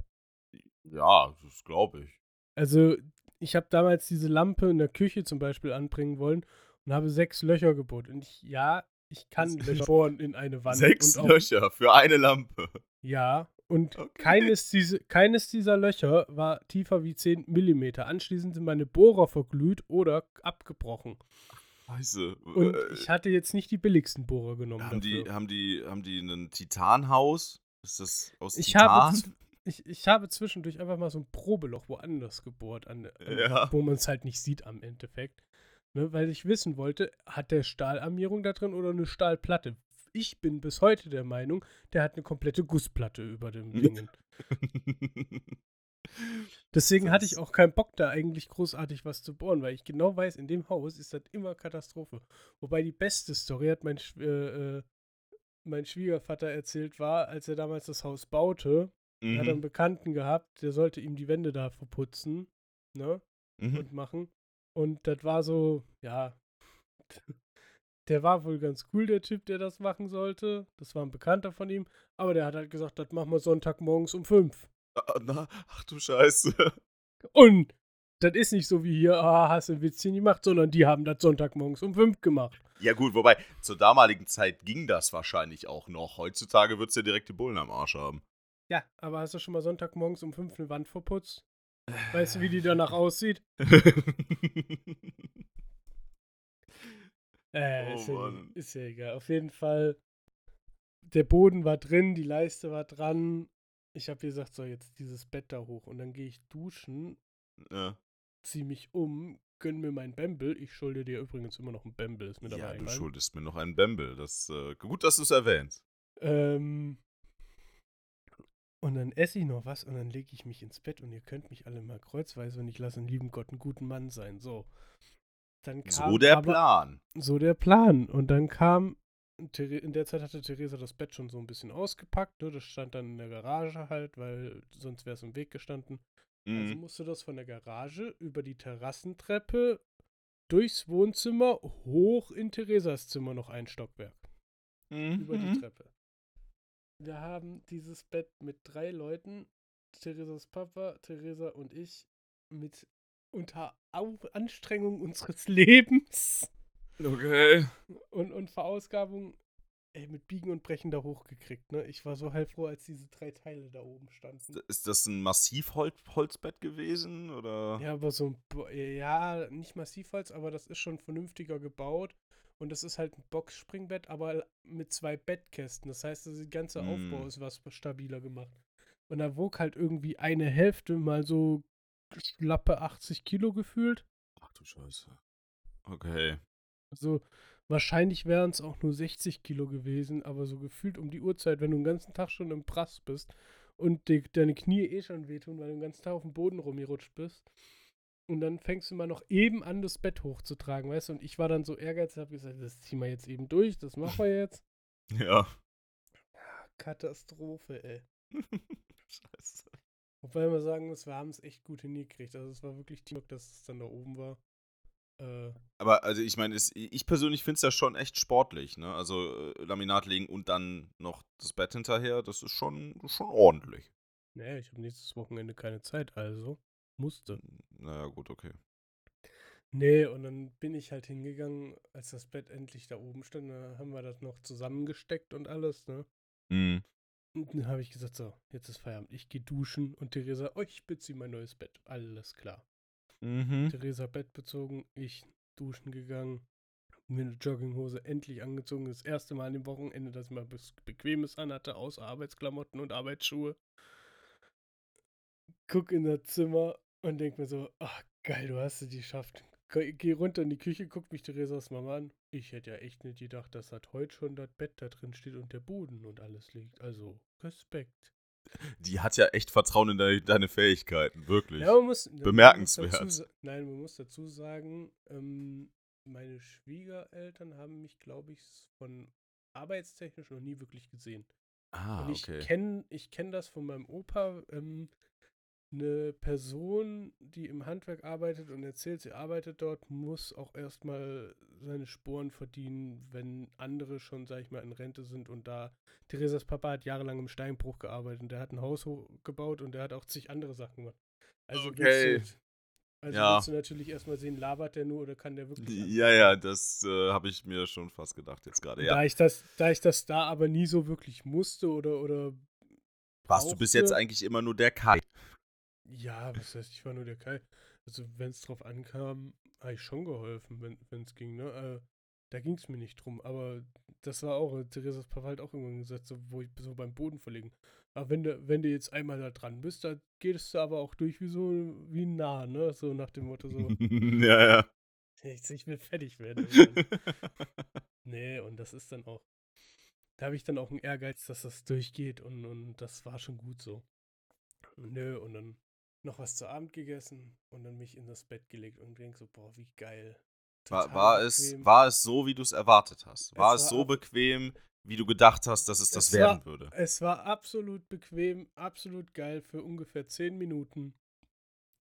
[SPEAKER 2] Ja, das glaube ich.
[SPEAKER 3] Also, ich habe damals diese Lampe in der Küche zum Beispiel anbringen wollen und habe sechs Löcher gebohrt. Und ich, ja, ich kann Löcher bohren in eine Wand.
[SPEAKER 2] Sechs
[SPEAKER 3] und auch,
[SPEAKER 2] Löcher für eine Lampe.
[SPEAKER 3] Ja, und
[SPEAKER 2] Okay.
[SPEAKER 3] keines, diese, keines dieser Löcher war tiefer wie 10 Millimeter. Anschließend sind meine Bohrer verglüht oder abgebrochen.
[SPEAKER 2] Scheiße.
[SPEAKER 3] Und
[SPEAKER 2] Äh,
[SPEAKER 3] ich hatte jetzt nicht die billigsten Bohrer genommen
[SPEAKER 2] haben, die,
[SPEAKER 3] dafür.
[SPEAKER 2] haben, die, haben die ein Titanhaus? Ist das aus
[SPEAKER 3] Ich
[SPEAKER 2] Titan?
[SPEAKER 3] habe, Ich, ich habe zwischendurch einfach mal so ein Probeloch woanders gebohrt, an, an,
[SPEAKER 2] Ja.
[SPEAKER 3] wo man es halt nicht sieht am Endeffekt. Ne, weil ich wissen wollte, hat der Stahlarmierung da drin oder eine Stahlplatte? Ich bin bis heute der Meinung, der hat eine komplette Gussplatte über dem Dingen. Deswegen hatte ich auch keinen Bock, da eigentlich großartig was zu bohren, weil ich genau weiß, in dem Haus ist das immer Katastrophe. Wobei die beste Story hat mein, äh, äh, mein Schwiegervater erzählt, war, als er damals das Haus baute, er hat einen
[SPEAKER 2] Mhm.
[SPEAKER 3] Bekannten gehabt, der sollte ihm die Wände da verputzen, ne,
[SPEAKER 2] Mhm.
[SPEAKER 3] und machen. Und das war so, ja, der war wohl ganz cool, der Typ, der das machen sollte. Das war ein Bekannter von ihm, aber der hat halt gesagt, das machen wir Sonntagmorgens um fünf.
[SPEAKER 2] Ah, na, ach du Scheiße.
[SPEAKER 3] Und das ist nicht so wie hier, ah, hast du ein Witzchen gemacht, sondern die haben das Sonntagmorgens um fünf gemacht.
[SPEAKER 2] Ja gut, wobei, zur damaligen Zeit ging das wahrscheinlich auch noch. Heutzutage würdest du ja direkt die Bullen am Arsch haben.
[SPEAKER 3] Ja, aber hast du schon mal Sonntagmorgens um fünf eine Wand verputzt? Weißt du, wie die danach aussieht? Äh,
[SPEAKER 2] Oh
[SPEAKER 3] ist, ja, ist ja egal. Auf jeden Fall, der Boden war drin, die Leiste war dran. Ich habe gesagt, so, jetzt dieses Bett da hoch. Und dann gehe ich duschen,
[SPEAKER 2] ja,
[SPEAKER 3] zieh mich um, gönn mir mein Bamble. Ich schulde dir übrigens immer noch ein Bamble, ist mir dabei
[SPEAKER 2] ja du schuldest mir noch einen Bamble. Das, äh, gut, dass du es erwähnst.
[SPEAKER 3] Ähm, und dann esse ich noch was und dann lege ich mich ins Bett und ihr könnt mich alle mal kreuzweise und ich lasse den lieben Gott einen guten Mann sein. So. Dann kam
[SPEAKER 2] So der
[SPEAKER 3] aber,
[SPEAKER 2] Plan.
[SPEAKER 3] So der Plan. Und dann kam, in der Zeit hatte Theresa das Bett schon so ein bisschen ausgepackt. Ne? Das stand dann in der Garage halt, weil sonst wäre es im Weg gestanden. Also
[SPEAKER 2] Mhm.
[SPEAKER 3] musste das von der Garage über die Terrassentreppe durchs Wohnzimmer hoch in Theresas Zimmer noch ein Stockwerk über die
[SPEAKER 2] Mhm.
[SPEAKER 3] Treppe. Wir haben dieses Bett mit drei Leuten, Theresas Papa, Theresa und ich, mit unter Anstrengung unseres Lebens
[SPEAKER 2] Okay.
[SPEAKER 3] und, und Verausgabung ey, mit Biegen und Brechen da hochgekriegt. Ne? Ich war so heilfroh, als diese drei Teile da oben standen.
[SPEAKER 2] Ist das ein Massivholzbett gewesen? Oder?
[SPEAKER 3] Ja, aber so ein, ja, nicht Massivholz, aber das ist schon vernünftiger gebaut. Und das ist halt ein Boxspringbett, aber mit zwei Bettkästen. Das heißt, der ganze Aufbau
[SPEAKER 2] Mm.
[SPEAKER 3] ist was stabiler gemacht. Und da wog halt irgendwie eine Hälfte mal so schlappe 80 Kilo gefühlt.
[SPEAKER 2] Ach du Scheiße. Okay.
[SPEAKER 3] Also wahrscheinlich wären es auch nur 60 Kilo gewesen, aber so gefühlt um die Uhrzeit, wenn du den ganzen Tag schon im Prass bist und die, deine Knie eh schon wehtun, weil du den ganzen Tag auf dem Boden rumgerutscht bist. Und dann fängst du mal noch eben an, das Bett hochzutragen, weißt du? Und ich war dann so ehrgeizig, habe gesagt, das ziehen wir jetzt eben durch, das machen wir jetzt.
[SPEAKER 2] Ja.
[SPEAKER 3] Katastrophe, ey.
[SPEAKER 2] Scheiße.
[SPEAKER 3] Wobei man sagen muss, wir haben es echt gut hingekriegt. Also es war wirklich Teamwork, dass es dann da oben war. Äh,
[SPEAKER 2] Aber also ich meine, ich persönlich finde es ja schon echt sportlich, ne? Also äh, Laminat legen und dann noch das Bett hinterher, das ist schon, schon ordentlich.
[SPEAKER 3] naja, ich habe nächstes Wochenende keine Zeit, also musste.
[SPEAKER 2] Naja, gut, okay.
[SPEAKER 3] Nee, und dann bin ich halt hingegangen, als das Bett endlich da oben stand, da haben wir das noch zusammengesteckt und alles, ne?
[SPEAKER 2] Mhm.
[SPEAKER 3] Und dann habe ich gesagt, so, jetzt ist Feierabend, ich gehe duschen und Theresa, oh, ich beziehe mein neues Bett. Alles klar.
[SPEAKER 2] Mhm.
[SPEAKER 3] Theresa Bett bezogen, ich duschen gegangen, mir eine Jogginghose endlich angezogen. Das erste Mal an dem Wochenende, dass ich mal was Bequemes anhatte, außer Arbeitsklamotten und Arbeitsschuhe. Guck in das Zimmer und denk mir so, ach geil, du hast es geschafft. Ge- Geh runter in die Küche, guck mich Theresas Mama an. Ich hätte ja echt nicht gedacht, dass das heute schon das Bett da drin steht und der Boden und alles liegt. Also, Respekt.
[SPEAKER 2] Die hat ja echt Vertrauen in deine, deine Fähigkeiten, wirklich.
[SPEAKER 3] Ja, man muss, man muss
[SPEAKER 2] Bemerkenswert.
[SPEAKER 3] dazu nein, man muss dazu sagen, ähm, meine Schwiegereltern haben mich, glaube ich, von arbeitstechnisch noch nie wirklich gesehen.
[SPEAKER 2] ah,
[SPEAKER 3] Und ich
[SPEAKER 2] okay.
[SPEAKER 3] kenne ich kenn das von meinem Opa. Ähm, eine Person, die im Handwerk arbeitet und erzählt, sie arbeitet dort, muss auch erstmal seine Sporen verdienen, wenn andere schon, sag ich mal, in Rente sind. Und da, Theresas Papa hat jahrelang im Steinbruch gearbeitet und der hat ein Haus gebaut und der hat auch zig andere Sachen gemacht. Also
[SPEAKER 2] Okay.
[SPEAKER 3] willst du, also
[SPEAKER 2] Ja.
[SPEAKER 3] willst du natürlich erstmal sehen, labert der nur oder kann der wirklich.
[SPEAKER 2] Ja, ja, das äh, habe ich mir schon fast gedacht jetzt gerade. Ja.
[SPEAKER 3] Da, ich das, da ich das da aber nie so wirklich musste oder, oder
[SPEAKER 2] Warst du bis jetzt
[SPEAKER 3] brauchte-
[SPEAKER 2] eigentlich immer nur der Kai?
[SPEAKER 3] Ja, was heißt, ich war nur der Kai. Also, wenn es drauf ankam, habe ich schon geholfen, wenn es ging, ne? Äh, da ging es mir nicht drum, aber das war auch, Theresas Papa hat auch irgendwann gesagt, so, wo ich so beim Boden verlegen. Aber wenn du, wenn du jetzt einmal da dran bist, dann gehst du aber auch durch wie so wie ein Nah, ne? So nach dem Motto so,
[SPEAKER 2] ja, ja.
[SPEAKER 3] ich, ich will fertig werden. nee, und das ist dann auch. Da habe ich dann auch einen Ehrgeiz, dass das durchgeht und, und das war schon gut so. Nö, und dann noch was zu Abend gegessen und dann mich in das Bett gelegt und denk so, boah, wie geil.
[SPEAKER 2] War, war, es, war es so, wie du es erwartet hast? War
[SPEAKER 3] Es
[SPEAKER 2] es
[SPEAKER 3] war
[SPEAKER 2] so bequem, wie du gedacht hast, dass es das
[SPEAKER 3] Es
[SPEAKER 2] werden
[SPEAKER 3] war-
[SPEAKER 2] würde?
[SPEAKER 3] Es war absolut bequem, absolut geil für ungefähr 10 Minuten,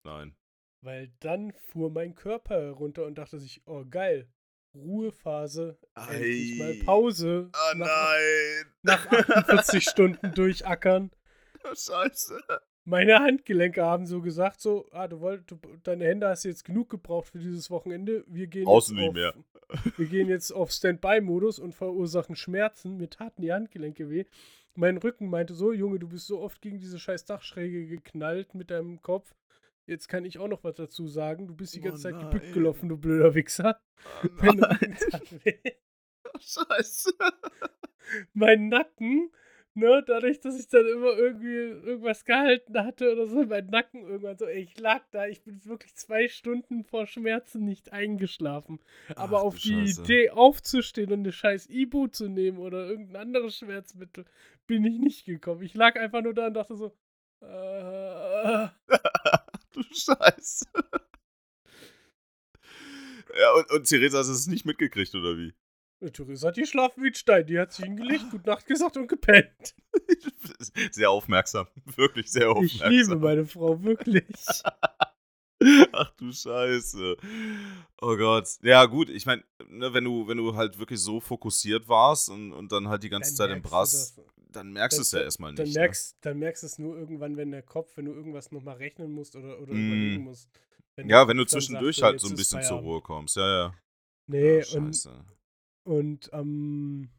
[SPEAKER 2] Nein.
[SPEAKER 3] weil dann fuhr mein Körper herunter und dachte sich, oh geil, Ruhephase, endlich mal
[SPEAKER 2] Ei.
[SPEAKER 3] Pause.
[SPEAKER 2] Oh
[SPEAKER 3] nach,
[SPEAKER 2] nein!
[SPEAKER 3] nach 48 Stunden durchackern.
[SPEAKER 2] Scheiße.
[SPEAKER 3] Meine Handgelenke haben so gesagt, so, ah, du wolltest, du, deine Hände hast jetzt genug gebraucht für dieses Wochenende. Wir gehen
[SPEAKER 2] Brauchst
[SPEAKER 3] jetzt
[SPEAKER 2] du nicht
[SPEAKER 3] auf,
[SPEAKER 2] mehr.
[SPEAKER 3] Wir gehen jetzt auf Standby-Modus und verursachen Schmerzen. Mir taten die Handgelenke weh. Mein Rücken meinte so, Junge, du bist so oft gegen diese scheiß Dachschräge geknallt mit deinem Kopf. Jetzt kann ich auch noch was dazu sagen. Du bist die
[SPEAKER 2] Oh
[SPEAKER 3] ganze Zeit
[SPEAKER 2] nein.
[SPEAKER 3] gebückt gelaufen, du blöder Wichser.
[SPEAKER 2] Oh
[SPEAKER 3] Mein. Rücken tat weh.
[SPEAKER 2] Scheiße.
[SPEAKER 3] mein Nacken, ne, dadurch, dass ich dann immer irgendwie irgendwas gehalten hatte oder so, mein Nacken irgendwann so, ey, ich lag da, ich bin wirklich zwei Stunden vor Schmerzen nicht eingeschlafen. Aber
[SPEAKER 2] Ach
[SPEAKER 3] auf
[SPEAKER 2] du
[SPEAKER 3] die
[SPEAKER 2] Scheiße.
[SPEAKER 3] Idee aufzustehen und eine scheiß Ibu zu nehmen oder irgendein anderes Schmerzmittel bin ich nicht gekommen. Ich lag einfach nur da und dachte so, äh,
[SPEAKER 2] du Scheiße. Ja, und, und Theresa hast es nicht mitgekriegt, oder wie?
[SPEAKER 3] Theresa hat geschlafen wie ein Stein. Die hat sich hingelegt, gute Nacht gesagt und gepennt.
[SPEAKER 2] Sehr aufmerksam. Wirklich sehr
[SPEAKER 3] Ich
[SPEAKER 2] aufmerksam.
[SPEAKER 3] liebe meine Frau wirklich.
[SPEAKER 2] Ach du Scheiße. Oh Gott. Ja, gut, ich meine, ne, wenn du, wenn du halt wirklich so fokussiert warst und, und dann halt die ganze Zeit im Brass, dann merkst du es ja
[SPEAKER 3] Dann-
[SPEAKER 2] erstmal nicht.
[SPEAKER 3] Dann
[SPEAKER 2] ne?
[SPEAKER 3] merkst, dann merkst du es nur irgendwann, wenn der Kopf, wenn du irgendwas nochmal rechnen musst oder, oder
[SPEAKER 2] Mm.
[SPEAKER 3] überlegen musst.
[SPEAKER 2] ja,
[SPEAKER 3] der
[SPEAKER 2] wenn du
[SPEAKER 3] dann
[SPEAKER 2] zwischendurch
[SPEAKER 3] sagt,
[SPEAKER 2] halt so ein bisschen zur. Ruhe kommst. Ja, ja.
[SPEAKER 3] Nee,
[SPEAKER 2] Ah,
[SPEAKER 3] und. Und am,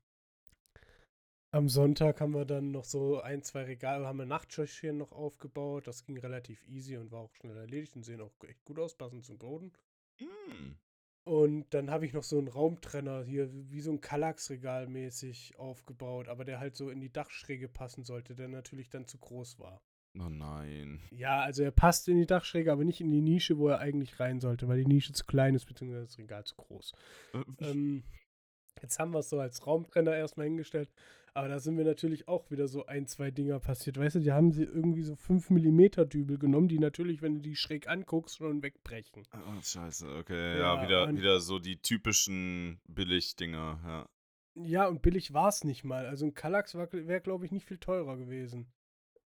[SPEAKER 3] am Sonntag haben wir dann noch so ein, zwei Regale, haben wir Nachtschirchen noch aufgebaut. Das ging relativ easy und war auch schnell erledigt und sehen auch echt gut aus, passend zum Boden.
[SPEAKER 2] Hm.
[SPEAKER 3] Und dann habe ich noch so einen Raumtrenner hier, wie so ein Kallax-Regal mäßig aufgebaut, aber der halt so in die Dachschräge passen sollte, der natürlich dann zu groß war.
[SPEAKER 2] Oh nein.
[SPEAKER 3] Ja, also er passt in die Dachschräge, aber nicht in die Nische, wo er eigentlich rein sollte, weil die Nische zu klein ist, beziehungsweise das Regal zu groß. Ähm, jetzt haben wir es so als Raumbrenner erstmal hingestellt, aber da sind mir natürlich auch wieder so ein, zwei Dinger passiert. Weißt du, die haben sie irgendwie so 5 mm Dübel genommen, die natürlich, wenn du die schräg anguckst, schon wegbrechen.
[SPEAKER 2] Oh, scheiße, okay. Ja,
[SPEAKER 3] Ja,
[SPEAKER 2] wieder, wieder so die typischen Billigdinger, ja.
[SPEAKER 3] Ja, und billig war es nicht mal. Also ein Kallax wäre, glaube ich, nicht viel teurer gewesen.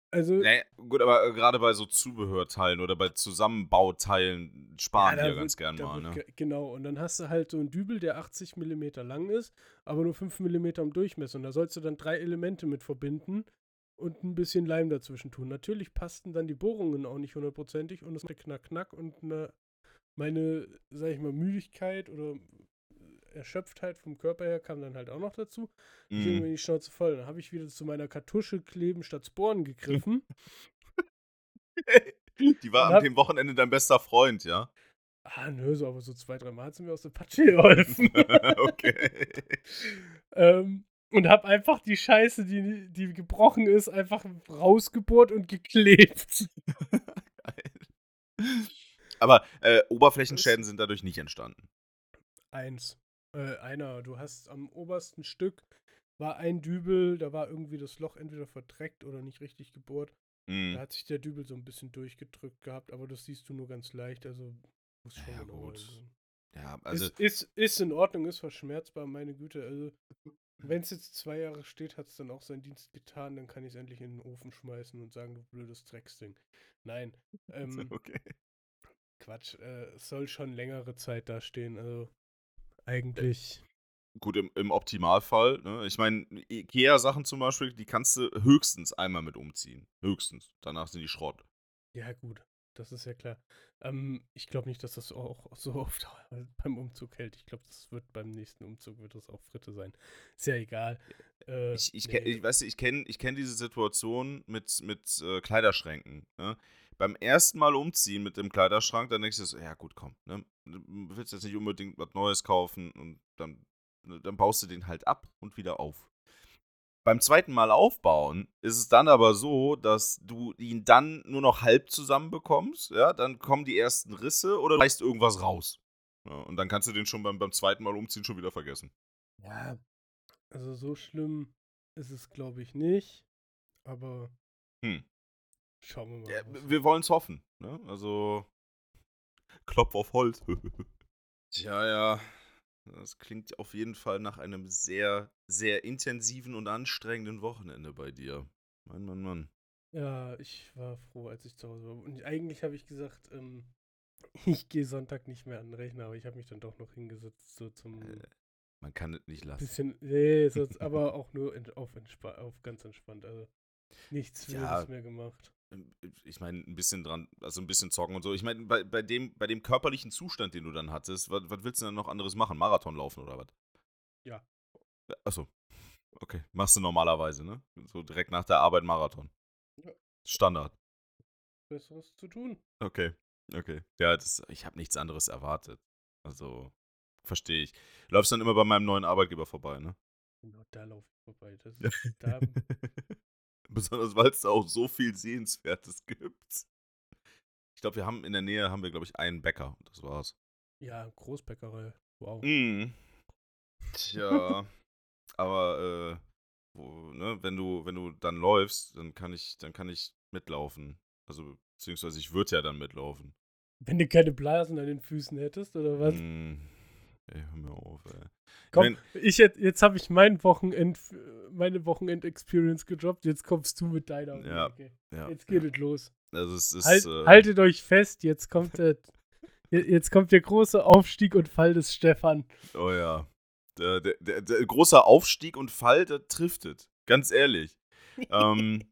[SPEAKER 3] Also,
[SPEAKER 2] Nee, gut, aber äh, gerade bei so Zubehörteilen oder bei Zusammenbauteilen sparen ja
[SPEAKER 3] wird-
[SPEAKER 2] ganz gern mal, ne?
[SPEAKER 3] ge- Genau, und dann hast du halt so einen Dübel, der 80 mm lang ist, aber nur 5 mm im Durchmesser. Und da sollst du dann drei Elemente mit verbinden und ein bisschen Leim dazwischen tun. Natürlich passten dann die Bohrungen auch nicht hundertprozentig und es war knack, knack und eine, meine, sag ich mal, Müdigkeit oder Erschöpftheit vom Körper her kam dann halt auch noch dazu. Ich
[SPEAKER 2] Mhm.
[SPEAKER 3] irgendwie die Schnauze voll. Dann habe ich wieder zu meiner Kartusche kleben statt Sporen gegriffen.
[SPEAKER 2] Die war
[SPEAKER 3] hab-
[SPEAKER 2] dem Wochenende dein bester Freund, ja?
[SPEAKER 3] ah, nö, so aber so zwei, drei Mal hat sie mir aus der Patsche geholfen.
[SPEAKER 2] okay.
[SPEAKER 3] ähm, und habe einfach die Scheiße, die, die gebrochen ist, einfach rausgebohrt und geklebt.
[SPEAKER 2] Aber äh, Oberflächenschäden sind dadurch nicht entstanden.
[SPEAKER 3] Eins. Äh, einer. Du hast am obersten Stück war ein Dübel, da war irgendwie das Loch entweder verdreckt oder nicht richtig gebohrt. Da
[SPEAKER 2] Mhm.
[SPEAKER 3] hat sich der Dübel so ein bisschen durchgedrückt gehabt, aber das siehst du nur ganz leicht, also muss schon
[SPEAKER 2] Ja, gut.
[SPEAKER 3] hinsehen.
[SPEAKER 2] Ja, also,
[SPEAKER 3] ist, ist, ist in Ordnung, ist verschmerzbar, meine Güte. Also, wenn es jetzt zwei Jahre steht, hat es dann auch seinen Dienst getan, dann kann ich es endlich in den Ofen schmeißen und sagen, du blödes Drecksding. Nein, ähm,
[SPEAKER 2] okay.
[SPEAKER 3] Quatsch, äh, es soll schon längere Zeit da stehen, also eigentlich.
[SPEAKER 2] Gut, im, im Optimalfall. Ne? Ich meine, Ikea-Sachen zum Beispiel, die kannst du höchstens einmal mit umziehen. Höchstens. Danach sind die Schrott.
[SPEAKER 3] Ja, gut, das ist ja klar. Ähm, ich glaube nicht, dass das auch so oft beim Umzug hält. Ich glaube, das wird beim nächsten Umzug wird das auch Fritte sein. Ist ja egal. Äh,
[SPEAKER 2] Ich, ich,
[SPEAKER 3] nee.
[SPEAKER 2] ich weiß, ich kenne ich kenn diese Situation mit, mit äh, Kleiderschränken. Ne? Beim ersten Mal umziehen mit dem Kleiderschrank, dann denkst du so, ja gut, komm, ne? Du willst jetzt nicht unbedingt was Neues kaufen und dann dann baust du den halt ab und wieder auf. Beim zweiten Mal aufbauen ist es dann aber so, dass du ihn dann nur noch halb zusammenbekommst. Ja, dann kommen die ersten Risse oder du reißt irgendwas raus. Ja, und dann kannst du den schon beim, beim zweiten Mal umziehen schon wieder vergessen.
[SPEAKER 3] Ja, also so schlimm ist es, glaube ich, nicht. Aber
[SPEAKER 2] Hm.
[SPEAKER 3] Schauen wir mal.
[SPEAKER 2] Ja, wir wollen es hoffen. Ne? Also, Klopf auf Holz. Tja, ja. Das klingt auf jeden Fall nach einem sehr, sehr intensiven und anstrengenden Wochenende bei dir. Mann, Mann, Mann.
[SPEAKER 3] Ja, ich war froh, als ich zu Hause war. Und eigentlich habe ich gesagt, ähm, ich gehe Sonntag nicht mehr an den Rechner, aber ich habe mich dann doch noch hingesetzt, so zum
[SPEAKER 2] Äh, Man kann es nicht lassen.
[SPEAKER 3] bisschen, nee, so, aber auch nur in, auf, entspa auf ganz entspannt. Also nichts
[SPEAKER 2] Ja.
[SPEAKER 3] Mehr gemacht.
[SPEAKER 2] Ich meine, ein bisschen dran, also ein bisschen zocken und so. Ich meine, bei, bei, dem, bei dem körperlichen Zustand, den du dann hattest, was, was willst du denn noch anderes machen? Marathon laufen oder was?
[SPEAKER 3] Ja.
[SPEAKER 2] Achso. Okay. Machst du normalerweise, ne? So direkt nach der Arbeit Marathon.
[SPEAKER 3] Ja.
[SPEAKER 2] Standard.
[SPEAKER 3] Besseres zu tun.
[SPEAKER 2] Okay, okay. Ja, das, ich habe nichts anderes erwartet. Also, verstehe ich. Du läufst dann immer bei meinem neuen Arbeitgeber vorbei, ne?
[SPEAKER 3] Genau, da laufe ich vorbei. Das ist, da,
[SPEAKER 2] Besonders, weil es da auch so viel Sehenswertes gibt. Ich glaube, wir haben in der Nähe, haben wir, glaube ich, einen Bäcker. Und das war's.
[SPEAKER 3] ja, Großbäckerei. Wow.
[SPEAKER 2] Mhm. Tja. aber, äh, wo, ne, wenn du, wenn du dann läufst, dann kann ich, dann kann ich mitlaufen. Also, beziehungsweise ich würde ja dann mitlaufen.
[SPEAKER 3] Wenn du keine Blasen an den Füßen hättest, oder was?
[SPEAKER 2] Mm. Ey, hör mir auf, ey.
[SPEAKER 3] Komm, ich jetzt, jetzt habe ich mein Wochenend, meine Wochenend-Experience gedroppt. Jetzt kommst du mit deiner.
[SPEAKER 2] Ja,
[SPEAKER 3] Ecke.
[SPEAKER 2] Ja,
[SPEAKER 3] Jetzt geht
[SPEAKER 2] ja.
[SPEAKER 3] es los.
[SPEAKER 2] Also es ist,
[SPEAKER 3] Halt,
[SPEAKER 2] äh,
[SPEAKER 3] haltet euch fest, jetzt kommt der, jetzt kommt der große Aufstieg und Fall des Stefan.
[SPEAKER 2] Oh ja. Der, der, der, der große Aufstieg und Fall, der trifft es. Ganz ehrlich. ähm,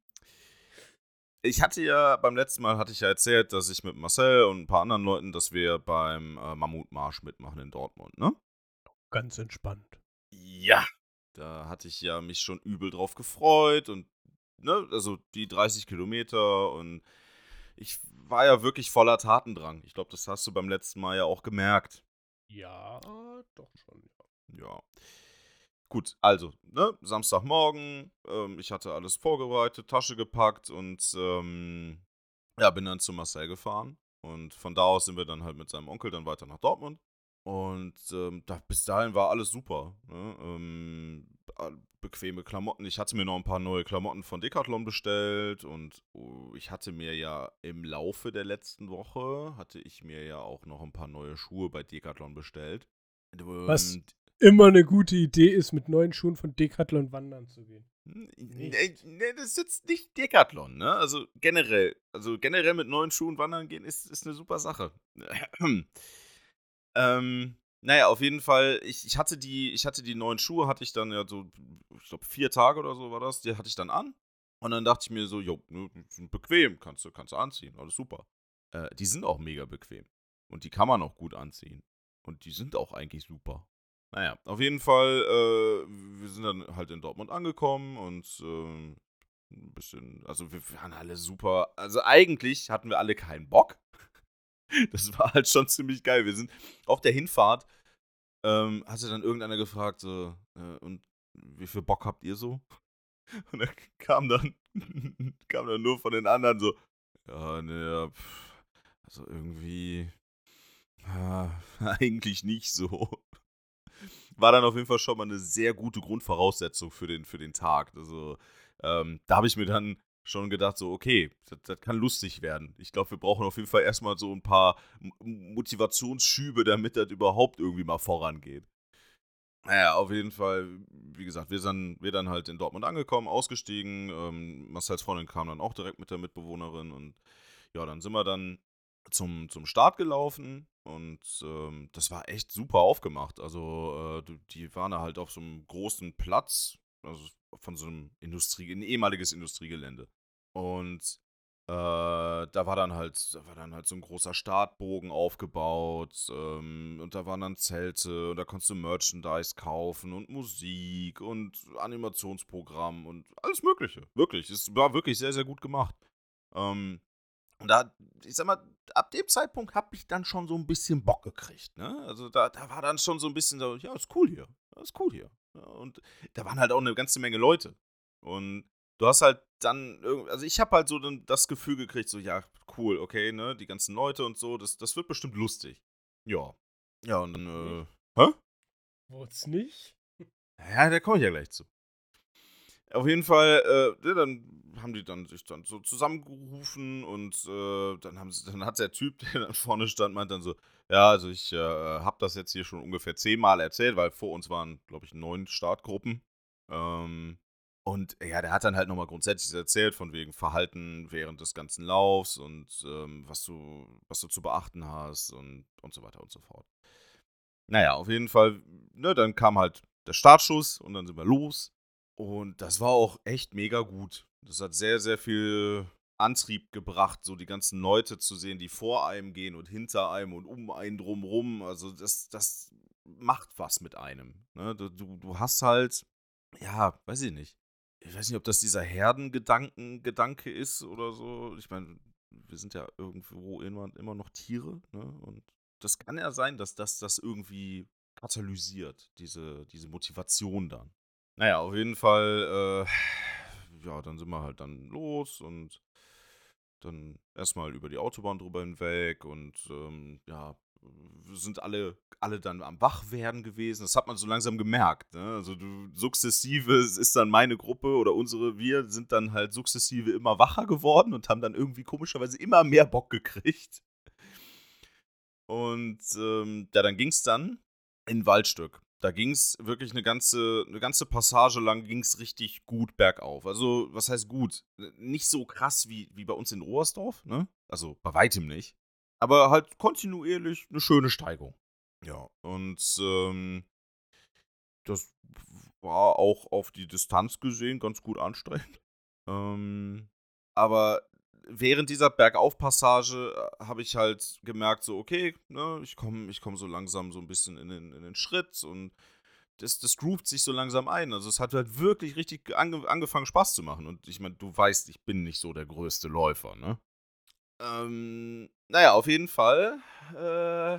[SPEAKER 2] ich hatte ja, beim letzten Mal hatte ich ja erzählt, dass ich mit Marcel und ein paar anderen Leuten, dass wir beim äh, Mammutmarsch mitmachen in Dortmund, ne?
[SPEAKER 3] Ganz entspannt.
[SPEAKER 2] Ja. Da hatte ich ja mich schon übel drauf gefreut und, ne, also die 30 Kilometer und ich war ja wirklich voller Tatendrang. Ich glaube, das hast du beim letzten Mal ja auch gemerkt.
[SPEAKER 3] Ja, doch schon.
[SPEAKER 2] Ja. Gut, also, ne, Samstagmorgen, ähm, ich hatte alles vorbereitet, Tasche gepackt und ähm, ja, bin dann zu Marcel gefahren. Und von da aus sind wir dann halt mit seinem Onkel dann weiter nach Dortmund. Und ähm, da, bis dahin war alles super. Ne? Ähm, bequeme Klamotten. Ich hatte mir noch ein paar neue Klamotten von Decathlon bestellt und oh, ich hatte mir ja im Laufe der letzten Woche, hatte ich mir ja auch noch ein paar neue Schuhe bei Decathlon bestellt.
[SPEAKER 3] Was?
[SPEAKER 2] Und
[SPEAKER 3] Immer eine gute Idee ist, mit neuen Schuhen von Decathlon wandern zu gehen.
[SPEAKER 2] Nee, nee, das ist jetzt nicht Decathlon, ne? Also generell, also generell mit neuen Schuhen wandern gehen ist, ist eine super Sache. ähm, naja, auf jeden Fall, ich, ich hatte die, ich hatte die neuen Schuhe, hatte ich dann ja so, ich glaube, vier Tage oder so war das, die hatte ich dann an. Und dann dachte ich mir so, jo, ne, die sind bequem, kannst du, kannst du anziehen, alles super. Äh, die sind auch mega bequem. Und die kann man auch gut anziehen. Und die sind auch eigentlich super. Naja, auf jeden Fall, äh, wir sind dann halt in Dortmund angekommen und ähm, ein bisschen, also wir waren alle super, also eigentlich hatten wir alle keinen Bock. Das war halt schon ziemlich geil. Wir sind auf der Hinfahrt, ähm, hatte dann irgendeiner gefragt, so, äh, und wie viel Bock habt ihr so? Und dann kam dann, kam dann nur von den anderen so, ja, ne, also irgendwie, ja, eigentlich nicht so. War dann auf jeden Fall schon mal eine sehr gute Grundvoraussetzung für den, für den Tag. Also, ähm, da habe ich mir dann schon gedacht, so, okay, das, das kann lustig werden. Ich glaube, wir brauchen auf jeden Fall erstmal so ein paar Motivationsschübe, damit das überhaupt irgendwie mal vorangeht. Naja, auf jeden Fall, wie gesagt, wir sind wir dann halt in Dortmund angekommen, ausgestiegen. Ähm, Marcel's Freundin kam dann auch direkt mit der Mitbewohnerin und ja, dann sind wir dann zum, zum Start gelaufen und ähm, das war echt super aufgemacht. Also, äh, die waren da halt auf so einem großen Platz, also von so einem Industrie, ein ehemaliges Industriegelände. Und äh, da war dann halt, da war dann halt so ein großer Startbogen aufgebaut ähm, und da waren dann Zelte und da konntest du Merchandise kaufen und Musik und Animationsprogramm und alles Mögliche. Wirklich, es war wirklich sehr, sehr gut gemacht. Ähm, und da, ich sag mal, ab dem Zeitpunkt habe ich dann schon so ein bisschen Bock gekriegt, ne? Also da, da war dann schon so ein bisschen so, ja, ist cool hier. das ist cool hier. Ja, und da waren halt auch eine ganze Menge Leute. Und du hast halt dann, also ich habe halt so das Gefühl gekriegt, so, ja, cool, okay, ne, die ganzen Leute und so, das, das wird bestimmt lustig. Ja. Ja, und dann, äh, hä?
[SPEAKER 3] Wurd's nicht?
[SPEAKER 2] Ja, da komme ich ja gleich zu. Auf jeden Fall, äh, dann haben die dann sich dann so zusammengerufen und äh, dann haben sie, dann hat der Typ, der dann vorne stand, meint dann so, ja, also ich äh, habe das jetzt hier schon ungefähr zehnmal erzählt, weil vor uns waren, glaube ich, neun Startgruppen. Ähm, und ja, der hat dann halt nochmal grundsätzlich erzählt, von wegen Verhalten während des ganzen Laufs und ähm, was, du, was du zu beachten hast und, und so weiter und so fort. Naja, auf jeden Fall, ne, dann kam halt der Startschuss und dann sind wir los. Und das war auch echt mega gut. Das hat sehr, sehr viel Antrieb gebracht, so die ganzen Leute zu sehen, die vor einem gehen und hinter einem und um einen drumrum. Also das, das macht was mit einem. Ne? Du, du hast halt, ja, weiß ich nicht. Ich weiß nicht, ob das dieser Herdengedanke ist oder so. Ich meine, wir sind ja irgendwo immer, immer noch Tiere. Ne? Und das kann ja sein, dass das das irgendwie katalysiert, diese, diese Motivation dann. Naja, auf jeden Fall, äh, ja, dann sind wir halt dann los und dann erstmal über die Autobahn drüber hinweg und ähm, ja, sind alle, alle dann am Wachwerden gewesen. Das hat man so langsam gemerkt. Ne? Also du sukzessive ist dann meine Gruppe oder unsere, wir sind dann halt sukzessive immer wacher geworden und haben dann irgendwie komischerweise immer mehr Bock gekriegt. Und ähm, ja, dann ging es dann in Waldstück da ging es wirklich eine ganze, eine ganze Passage lang ging es richtig gut bergauf. Also, was heißt gut? Nicht so krass wie, wie bei uns in Oberstdorf, ne? Also bei weitem nicht. Aber halt kontinuierlich eine schöne Steigung. Ja, und ähm, das war auch auf die Distanz gesehen ganz gut anstrengend. Ähm, aber während dieser Bergaufpassage äh, habe ich halt gemerkt, so, okay, ne, ich komme ich komm so langsam so ein bisschen in den, in den Schritt und das, das groovt sich so langsam ein. Also es hat halt wirklich richtig ange angefangen Spaß zu machen. Und ich meine, du weißt, ich bin nicht so der größte Läufer, ne? Ähm, naja, auf jeden Fall äh,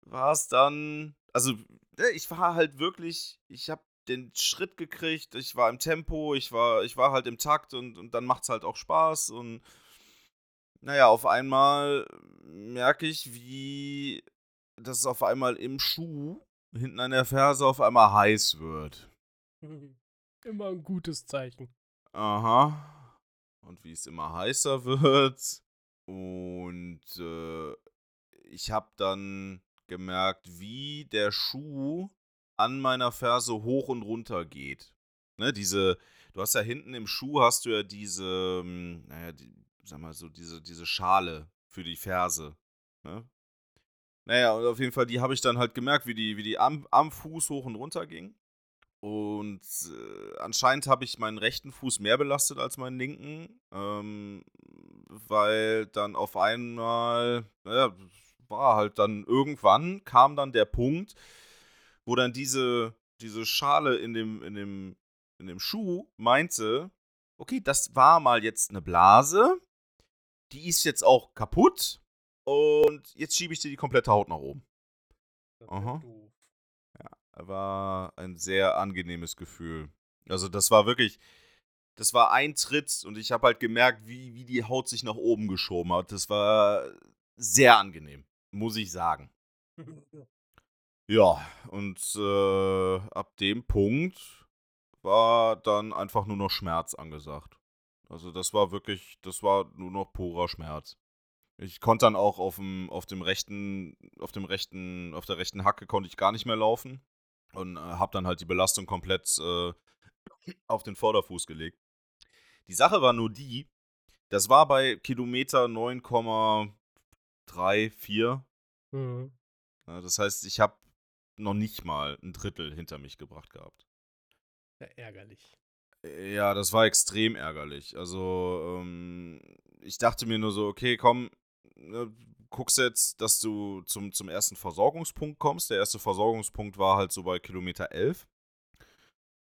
[SPEAKER 2] war es dann, also ne, ich war halt wirklich, ich habe den Schritt gekriegt, ich war im Tempo, ich war, ich war halt im Takt und, und dann macht es halt auch Spaß und naja, auf einmal merke ich, wie das auf einmal im Schuh hinten an der Ferse auf einmal heiß wird.
[SPEAKER 3] Immer ein gutes Zeichen.
[SPEAKER 2] Aha. Und wie es immer heißer wird. Und äh, ich habe dann gemerkt, wie der Schuh an meiner Ferse hoch und runter geht. Ne, diese, du hast ja hinten im Schuh hast du ja diese, hm, naja, die, sag mal so, diese, diese Schale für die Ferse. Ne? Naja, und auf jeden Fall, die habe ich dann halt gemerkt, wie die, wie die am, am Fuß hoch und runter ging. Und äh, anscheinend habe ich meinen rechten Fuß mehr belastet als meinen linken, ähm, weil dann auf einmal, naja, war halt dann irgendwann, kam dann der Punkt, wo dann diese, diese Schale in dem, in, dem, in dem Schuh meinte, okay, das war mal jetzt eine Blase, die ist jetzt auch kaputt und jetzt schiebe ich dir die komplette Haut nach oben. Aha. Ja, war ein sehr angenehmes Gefühl. Also das war wirklich, das war ein Tritt und ich habe halt gemerkt, wie, wie die Haut sich nach oben geschoben hat. Das war sehr angenehm, muss ich sagen. Ja, und äh, ab dem Punkt war dann einfach nur noch Schmerz angesagt. Also das war wirklich, das war nur noch purer Schmerz. Ich konnte dann auch auf dem, auf dem rechten, auf dem rechten, auf der rechten Hacke konnte ich gar nicht mehr laufen und äh, habe dann halt die Belastung komplett äh, auf den Vorderfuß gelegt. Die Sache war nur die, das war bei Kilometer 9,34. Mhm. Ja, das heißt, ich habe noch nicht mal ein Drittel hinter mich gebracht gehabt.
[SPEAKER 3] Ja, ärgerlich.
[SPEAKER 2] Äh, ja, das war extrem ärgerlich. Also, ähm, ich dachte mir nur so, okay, komm, ne, guckst jetzt, dass du zum, zum ersten Versorgungspunkt kommst. Der erste Versorgungspunkt war halt so bei Kilometer 11.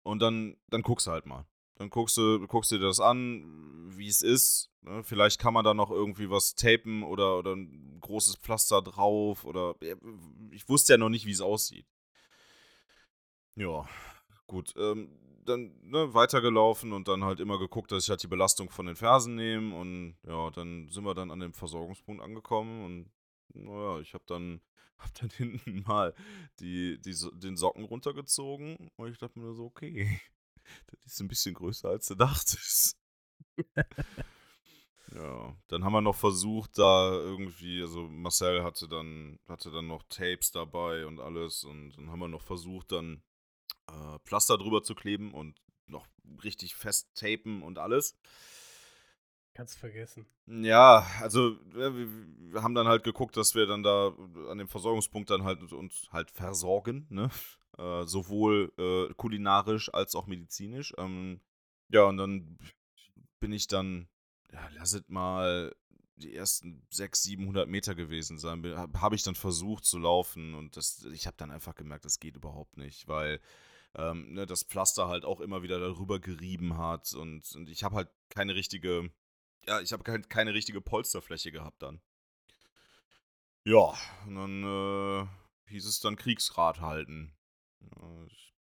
[SPEAKER 2] Und dann, dann guckst du halt mal. Dann guckst du, guckst dir das an, wie es ist. Ne? Vielleicht kann man da noch irgendwie was tapen oder, oder ein großes Pflaster drauf. Oder ich wusste ja noch nicht, wie es aussieht. Ja, gut. Ähm, dann ne, weitergelaufen und dann halt immer geguckt, dass ich halt die Belastung von den Fersen nehme. Und ja, dann sind wir dann an dem Versorgungspunkt angekommen und naja, ich habe dann, hab dann hinten mal die, die, den Socken runtergezogen und ich dachte mir so, okay, das ist ein bisschen größer, als du dachtest. ja, dann haben wir noch versucht, da irgendwie, also Marcel hatte dann, hatte dann noch Tapes dabei und alles und dann haben wir noch versucht, dann äh, Pflaster drüber zu kleben und noch richtig fest tapen und alles.
[SPEAKER 3] Kannst vergessen.
[SPEAKER 2] Ja, also wir, wir, haben dann halt geguckt, dass wir dann da an dem Versorgungspunkt dann halt uns halt versorgen, ne? Äh, sowohl äh, kulinarisch als auch medizinisch. Ähm, ja, und dann bin ich dann, ja, lasset mal die ersten 600, 700 Meter gewesen sein, habe ich dann versucht zu laufen und das, ich habe dann einfach gemerkt, das geht überhaupt nicht, weil ähm, ne, das Pflaster halt auch immer wieder darüber gerieben hat und, und ich habe halt keine richtige, ja, ich habe kein, keine richtige Polsterfläche gehabt dann. Ja, und dann äh, hieß es dann Kriegsrat halten.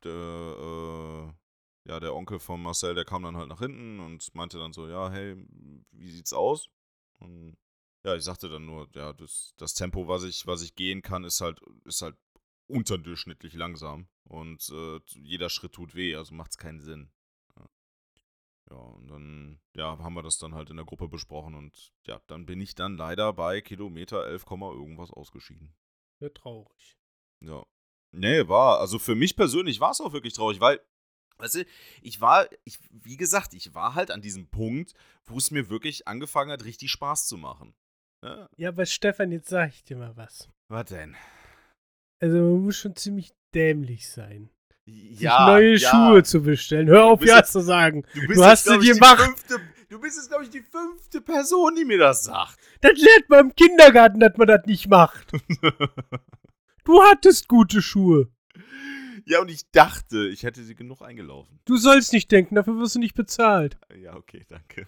[SPEAKER 2] Der, äh, ja, der Onkel von Marcel, der kam dann halt nach hinten und meinte dann so, ja, hey, wie sieht's aus? Und ja, ich sagte dann nur, ja, das, das Tempo, was ich, was ich gehen kann, ist halt, ist halt unterdurchschnittlich langsam. Und äh, jeder Schritt tut weh, also macht es keinen Sinn. Ja. ja, und dann ja, haben wir das dann halt in der Gruppe besprochen und ja, dann bin ich dann leider bei Kilometer 11, irgendwas ausgeschieden.
[SPEAKER 3] Sehr traurig.
[SPEAKER 2] Ja. Nee, war, also für mich persönlich war es auch wirklich traurig, weil, weißt du, ich war, ich, wie gesagt, ich war halt an diesem Punkt, wo es mir wirklich angefangen hat, richtig Spaß zu machen.
[SPEAKER 3] Ja, ne? ja aber Stefan, jetzt sag ich dir mal was.
[SPEAKER 2] Was denn?
[SPEAKER 3] Also man muss schon ziemlich dämlich sein.
[SPEAKER 2] Ja,
[SPEAKER 3] neue
[SPEAKER 2] ja.
[SPEAKER 3] Schuhe zu bestellen. Hör auf, ja
[SPEAKER 2] jetzt,
[SPEAKER 3] zu sagen.
[SPEAKER 2] Du,
[SPEAKER 3] du hast es gemacht.
[SPEAKER 2] Fünfte, du bist jetzt, glaube ich, die fünfte Person, die mir das sagt.
[SPEAKER 3] Das lernt man im Kindergarten, dass man das nicht macht. du hattest gute Schuhe.
[SPEAKER 2] Ja, und ich dachte, ich hätte sie genug eingelaufen.
[SPEAKER 3] Du sollst nicht denken, dafür wirst du nicht bezahlt.
[SPEAKER 2] Ja, okay, danke.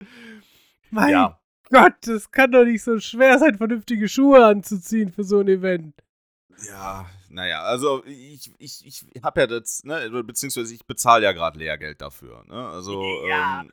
[SPEAKER 3] mein ja. Gott, es kann doch nicht so schwer sein, vernünftige Schuhe anzuziehen für so ein Event.
[SPEAKER 2] Ja, naja, also ich, ich, ich habe ja das, ne, beziehungsweise ich bezahle ja gerade Lehrgeld dafür, ne? Also,
[SPEAKER 3] ja.
[SPEAKER 2] Ähm,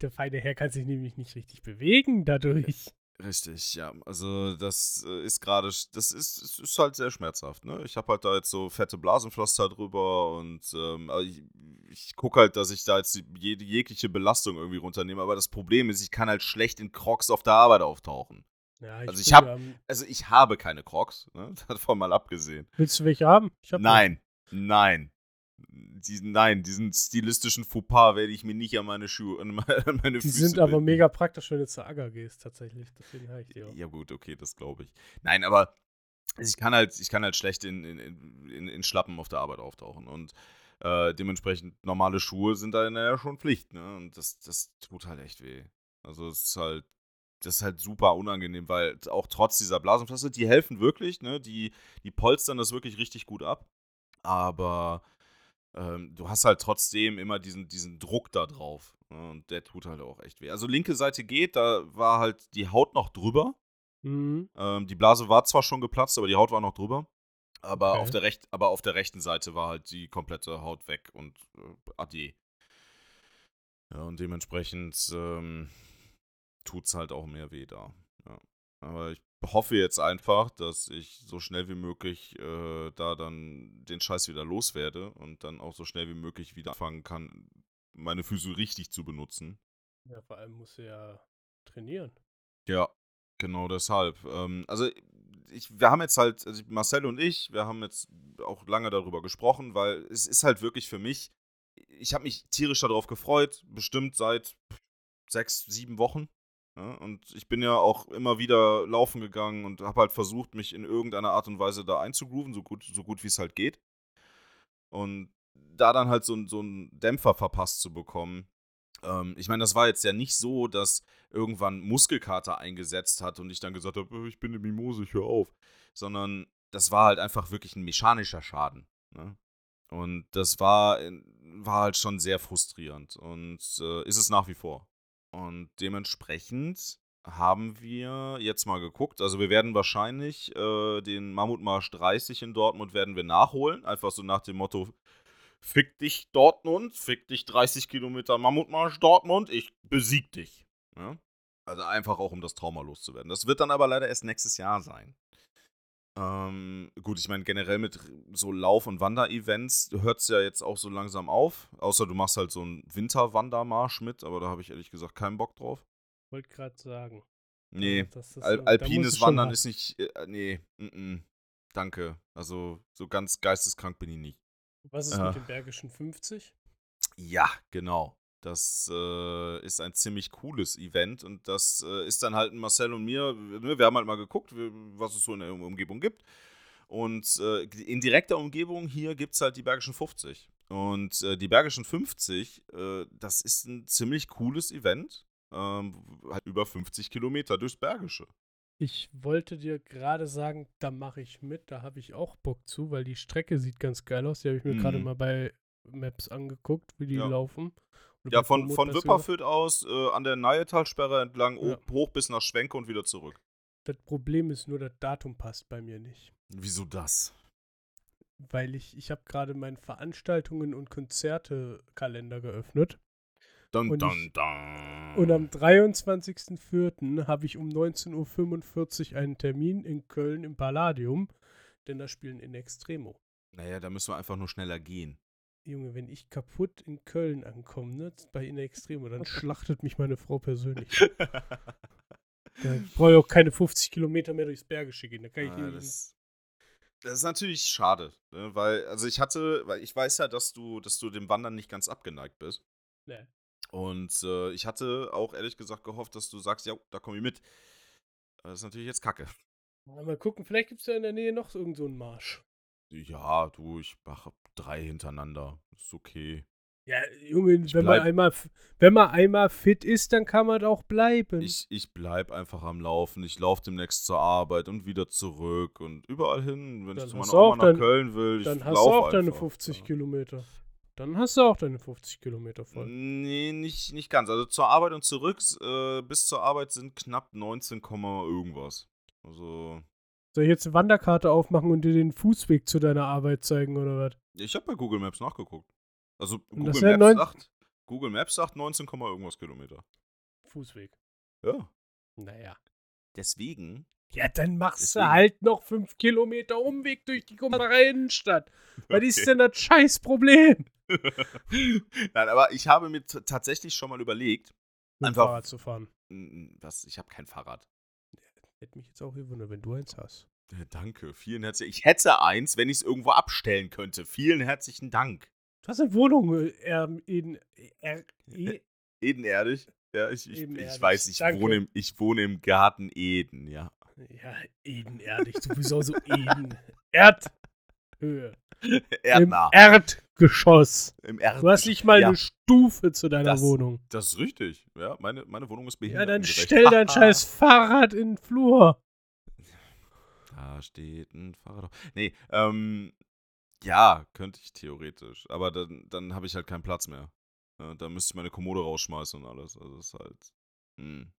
[SPEAKER 3] der feine Herr kann sich nämlich nicht richtig bewegen dadurch.
[SPEAKER 2] Richtig, ja. Also das äh, ist gerade, das ist, ist, ist, halt sehr schmerzhaft. Ne? Ich habe halt da jetzt so fette Blasenpflaster drüber und ähm, ich, ich gucke halt, dass ich da jetzt jede, jegliche Belastung irgendwie runternehme. Aber das Problem ist, ich kann halt schlecht in Crocs auf der Arbeit auftauchen.
[SPEAKER 3] Ja, ich
[SPEAKER 2] also ich habe, also ich habe keine Crocs, ne? davon mal abgesehen.
[SPEAKER 3] Willst du welche haben?
[SPEAKER 2] Hab nein, einen. nein. Diesen, nein, diesen stilistischen Fauxpas werde ich mir nicht an meine Schuhe, an meine,
[SPEAKER 3] die
[SPEAKER 2] Füße
[SPEAKER 3] Die sind aber mega praktisch, wenn du zur Agger gehst, tatsächlich. Deswegen habe ich die auch.
[SPEAKER 2] Ja, gut, okay, das glaube ich. Nein, aber ich kann halt, ich kann halt schlecht in, in, in, in Schlappen auf der Arbeit auftauchen. Und äh, dementsprechend normale Schuhe sind da ja schon Pflicht, ne? Und das, das tut halt echt weh. Also es ist halt, das ist halt super unangenehm, weil auch trotz dieser Blasenpflaster, die helfen wirklich, ne? Die, die polstern das wirklich richtig gut ab. Aber ähm, du hast halt trotzdem immer diesen, diesen Druck da drauf. Ne? Und der tut halt auch echt weh. Also linke Seite geht, da war halt die Haut noch drüber.
[SPEAKER 3] Mhm.
[SPEAKER 2] Ähm, die Blase war zwar schon geplatzt, aber die Haut war noch drüber. Aber, okay. auf der recht, aber auf der rechten Seite war halt die komplette Haut weg und äh, adieu. Ja, und dementsprechend ähm, tut es halt auch mehr weh da. Ja. Aber ich hoffe jetzt einfach, dass ich so schnell wie möglich äh, da dann den Scheiß wieder loswerde und dann auch so schnell wie möglich wieder anfangen kann, meine Füße richtig zu benutzen.
[SPEAKER 3] Ja, vor allem muss er ja trainieren.
[SPEAKER 2] Ja, genau deshalb. Ähm, also ich, wir haben jetzt halt, also Marcel und ich, wir haben jetzt auch lange darüber gesprochen, weil es ist halt wirklich für mich, ich habe mich tierisch darauf gefreut, bestimmt seit sechs, sieben Wochen. Ja, und ich bin ja auch immer wieder laufen gegangen und habe halt versucht, mich in irgendeiner Art und Weise da einzugrooven, so gut, so gut wie es halt geht. Und da dann halt so, so einen Dämpfer verpasst zu bekommen. Ähm, ich meine, das war jetzt ja nicht so, dass irgendwann Muskelkater eingesetzt hat und ich dann gesagt habe, äh, ich bin eine Mimose, ich höre auf. Sondern das war halt einfach wirklich ein mechanischer Schaden. Ne? Und das war, war halt schon sehr frustrierend und äh, ist es nach wie vor. Und dementsprechend haben wir jetzt mal geguckt. Also wir werden wahrscheinlich äh, den Mammutmarsch 30 in Dortmund werden wir nachholen. Einfach so nach dem Motto, fick dich Dortmund, fick dich 30 Kilometer Mammutmarsch Dortmund, ich besieg dich. Ja? Also einfach auch, um das Trauma loszuwerden. Das wird dann aber leider erst nächstes Jahr sein. Ähm, gut, ich meine, generell mit so Lauf- und Wanderevents hört es ja jetzt auch so langsam auf. Außer du machst halt so einen Winterwandermarsch mit, aber da habe ich ehrlich gesagt keinen Bock drauf.
[SPEAKER 3] Wollte gerade sagen.
[SPEAKER 2] Nee,
[SPEAKER 3] Das ist
[SPEAKER 2] Al
[SPEAKER 3] so-
[SPEAKER 2] alpines Wandern ist nicht. Äh, nee, mm -mm, danke. Also, so ganz geisteskrank bin ich nicht.
[SPEAKER 3] Was ist
[SPEAKER 2] Äh.
[SPEAKER 3] mit dem Bergischen 50?
[SPEAKER 2] Ja, genau. Das äh, ist ein ziemlich cooles Event und das äh, ist dann halt Marcel und mir. Ne, wir haben halt mal geguckt, was es so in der Um- Umgebung gibt. Und äh, in direkter Umgebung hier gibt es halt die Bergischen 50. Und äh, die Bergischen 50, äh, das ist ein ziemlich cooles Event. Ähm, halt über 50 Kilometer durchs Bergische.
[SPEAKER 3] Ich wollte dir gerade sagen, da mache ich mit, da habe ich auch Bock zu, weil die Strecke sieht ganz geil aus. Die habe ich mir gerade
[SPEAKER 2] Mhm.
[SPEAKER 3] mal bei Maps angeguckt, wie die
[SPEAKER 2] Ja.
[SPEAKER 3] laufen.
[SPEAKER 2] Ja, von,
[SPEAKER 3] Komoot
[SPEAKER 2] von Wipperfürth aus äh, an der Nahetalsperre entlang
[SPEAKER 3] Ja.
[SPEAKER 2] hoch, bis nach Schwenke und wieder zurück.
[SPEAKER 3] Das Problem ist nur, das Datum passt bei mir nicht.
[SPEAKER 2] Wieso das?
[SPEAKER 3] Weil ich, ich habe gerade meinen Veranstaltungen und Konzerte-Kalender geöffnet.
[SPEAKER 2] Dun,
[SPEAKER 3] Und
[SPEAKER 2] dun,
[SPEAKER 3] ich-
[SPEAKER 2] dun.
[SPEAKER 3] Und am 23.04. habe ich um 19.45 Uhr einen Termin in Köln im Palladium, denn da spielen in Extremo.
[SPEAKER 2] Naja, da müssen wir einfach nur schneller gehen.
[SPEAKER 3] Junge, wenn ich kaputt in Köln ankomme, ne, bei In Extremo, dann schlachtet mich meine Frau persönlich. Da brauche ich auch keine 50 Kilometer mehr durchs Bergische gehen. Da kann ich
[SPEAKER 2] Ah, das, das ist natürlich schade, ne? weil, also ich hatte, weil ich weiß ja, dass du, dass du dem Wandern nicht ganz abgeneigt bist.
[SPEAKER 3] Nee.
[SPEAKER 2] Und äh, ich hatte auch ehrlich gesagt gehofft, dass du sagst, ja, da komme ich mit. Das ist natürlich jetzt Kacke.
[SPEAKER 3] Mal gucken, vielleicht gibt es ja in der Nähe noch irgend so einen Marsch.
[SPEAKER 2] Ja, du, ich mache drei hintereinander. Ist okay.
[SPEAKER 3] Ja, Junge,
[SPEAKER 2] Ich
[SPEAKER 3] wenn man, einmal, wenn man einmal fit ist, dann kann man auch bleiben.
[SPEAKER 2] Ich, ich bleib einfach am Laufen. Ich laufe demnächst zur Arbeit und wieder zurück und überall hin, wenn
[SPEAKER 3] Dann
[SPEAKER 2] ich zu meiner Oma nach
[SPEAKER 3] dein-
[SPEAKER 2] Köln will. Ich
[SPEAKER 3] dann hast du auch deine
[SPEAKER 2] einfach,
[SPEAKER 3] 50
[SPEAKER 2] ja.
[SPEAKER 3] Kilometer. Dann hast du auch deine 50 Kilometer voll.
[SPEAKER 2] Nee, nicht, nicht ganz. Also zur Arbeit und zurück, äh, bis zur Arbeit sind knapp 19, Komma irgendwas. Also,
[SPEAKER 3] Soll ich jetzt eine Wanderkarte aufmachen und dir den Fußweg zu deiner Arbeit zeigen oder was?
[SPEAKER 2] ich habe bei Google Maps nachgeguckt. Also Google Maps,
[SPEAKER 3] neun-
[SPEAKER 2] sagt, Google Maps sagt 19, Komma irgendwas Kilometer.
[SPEAKER 3] Fußweg.
[SPEAKER 2] Ja.
[SPEAKER 3] Naja.
[SPEAKER 2] Deswegen.
[SPEAKER 3] Ja, dann machst
[SPEAKER 2] Deswegen-
[SPEAKER 3] du halt noch 5 Kilometer Umweg durch die Kummerer Innenstadt. Was ist denn das Scheißproblem?
[SPEAKER 2] Nein, aber ich habe mir tatsächlich schon mal überlegt,
[SPEAKER 3] Mit
[SPEAKER 2] Einfach-
[SPEAKER 3] Fahrrad zu fahren.
[SPEAKER 2] was, ich habe kein Fahrrad.
[SPEAKER 3] Hätte mich jetzt auch gewundert, wenn du eins hast.
[SPEAKER 2] Ja, danke, vielen herzlichen Ich hätte eins, wenn ich es irgendwo abstellen könnte. Vielen herzlichen Dank.
[SPEAKER 3] Du hast eine Wohnung äh, ähm, in R E
[SPEAKER 2] Edenerdig. Ja, ich, ich, ich weiß, ich
[SPEAKER 3] danke.
[SPEAKER 2] wohne, im, ich wohne im Garten Eden, ja.
[SPEAKER 3] Ja, edenerdig. Auch so Eden. Erdhöhe.
[SPEAKER 2] Erdnah.
[SPEAKER 3] Im Erdgeschoss.
[SPEAKER 2] Im Erd
[SPEAKER 3] Du hast nicht mal
[SPEAKER 2] ja,
[SPEAKER 3] eine Stufe zu deiner
[SPEAKER 2] Das-
[SPEAKER 3] Wohnung.
[SPEAKER 2] Das ist richtig. Ja, meine, meine Wohnung ist
[SPEAKER 3] Ja,
[SPEAKER 2] behindert.
[SPEAKER 3] dann stell dein scheiß Fahrrad in den Flur.
[SPEAKER 2] Da steht ein Fahrrad. Nee, ähm, ja, könnte ich theoretisch. Aber dann, dann habe ich halt keinen Platz mehr. Ja, da müsste ich meine Kommode rausschmeißen und alles. Also ist halt. Hm.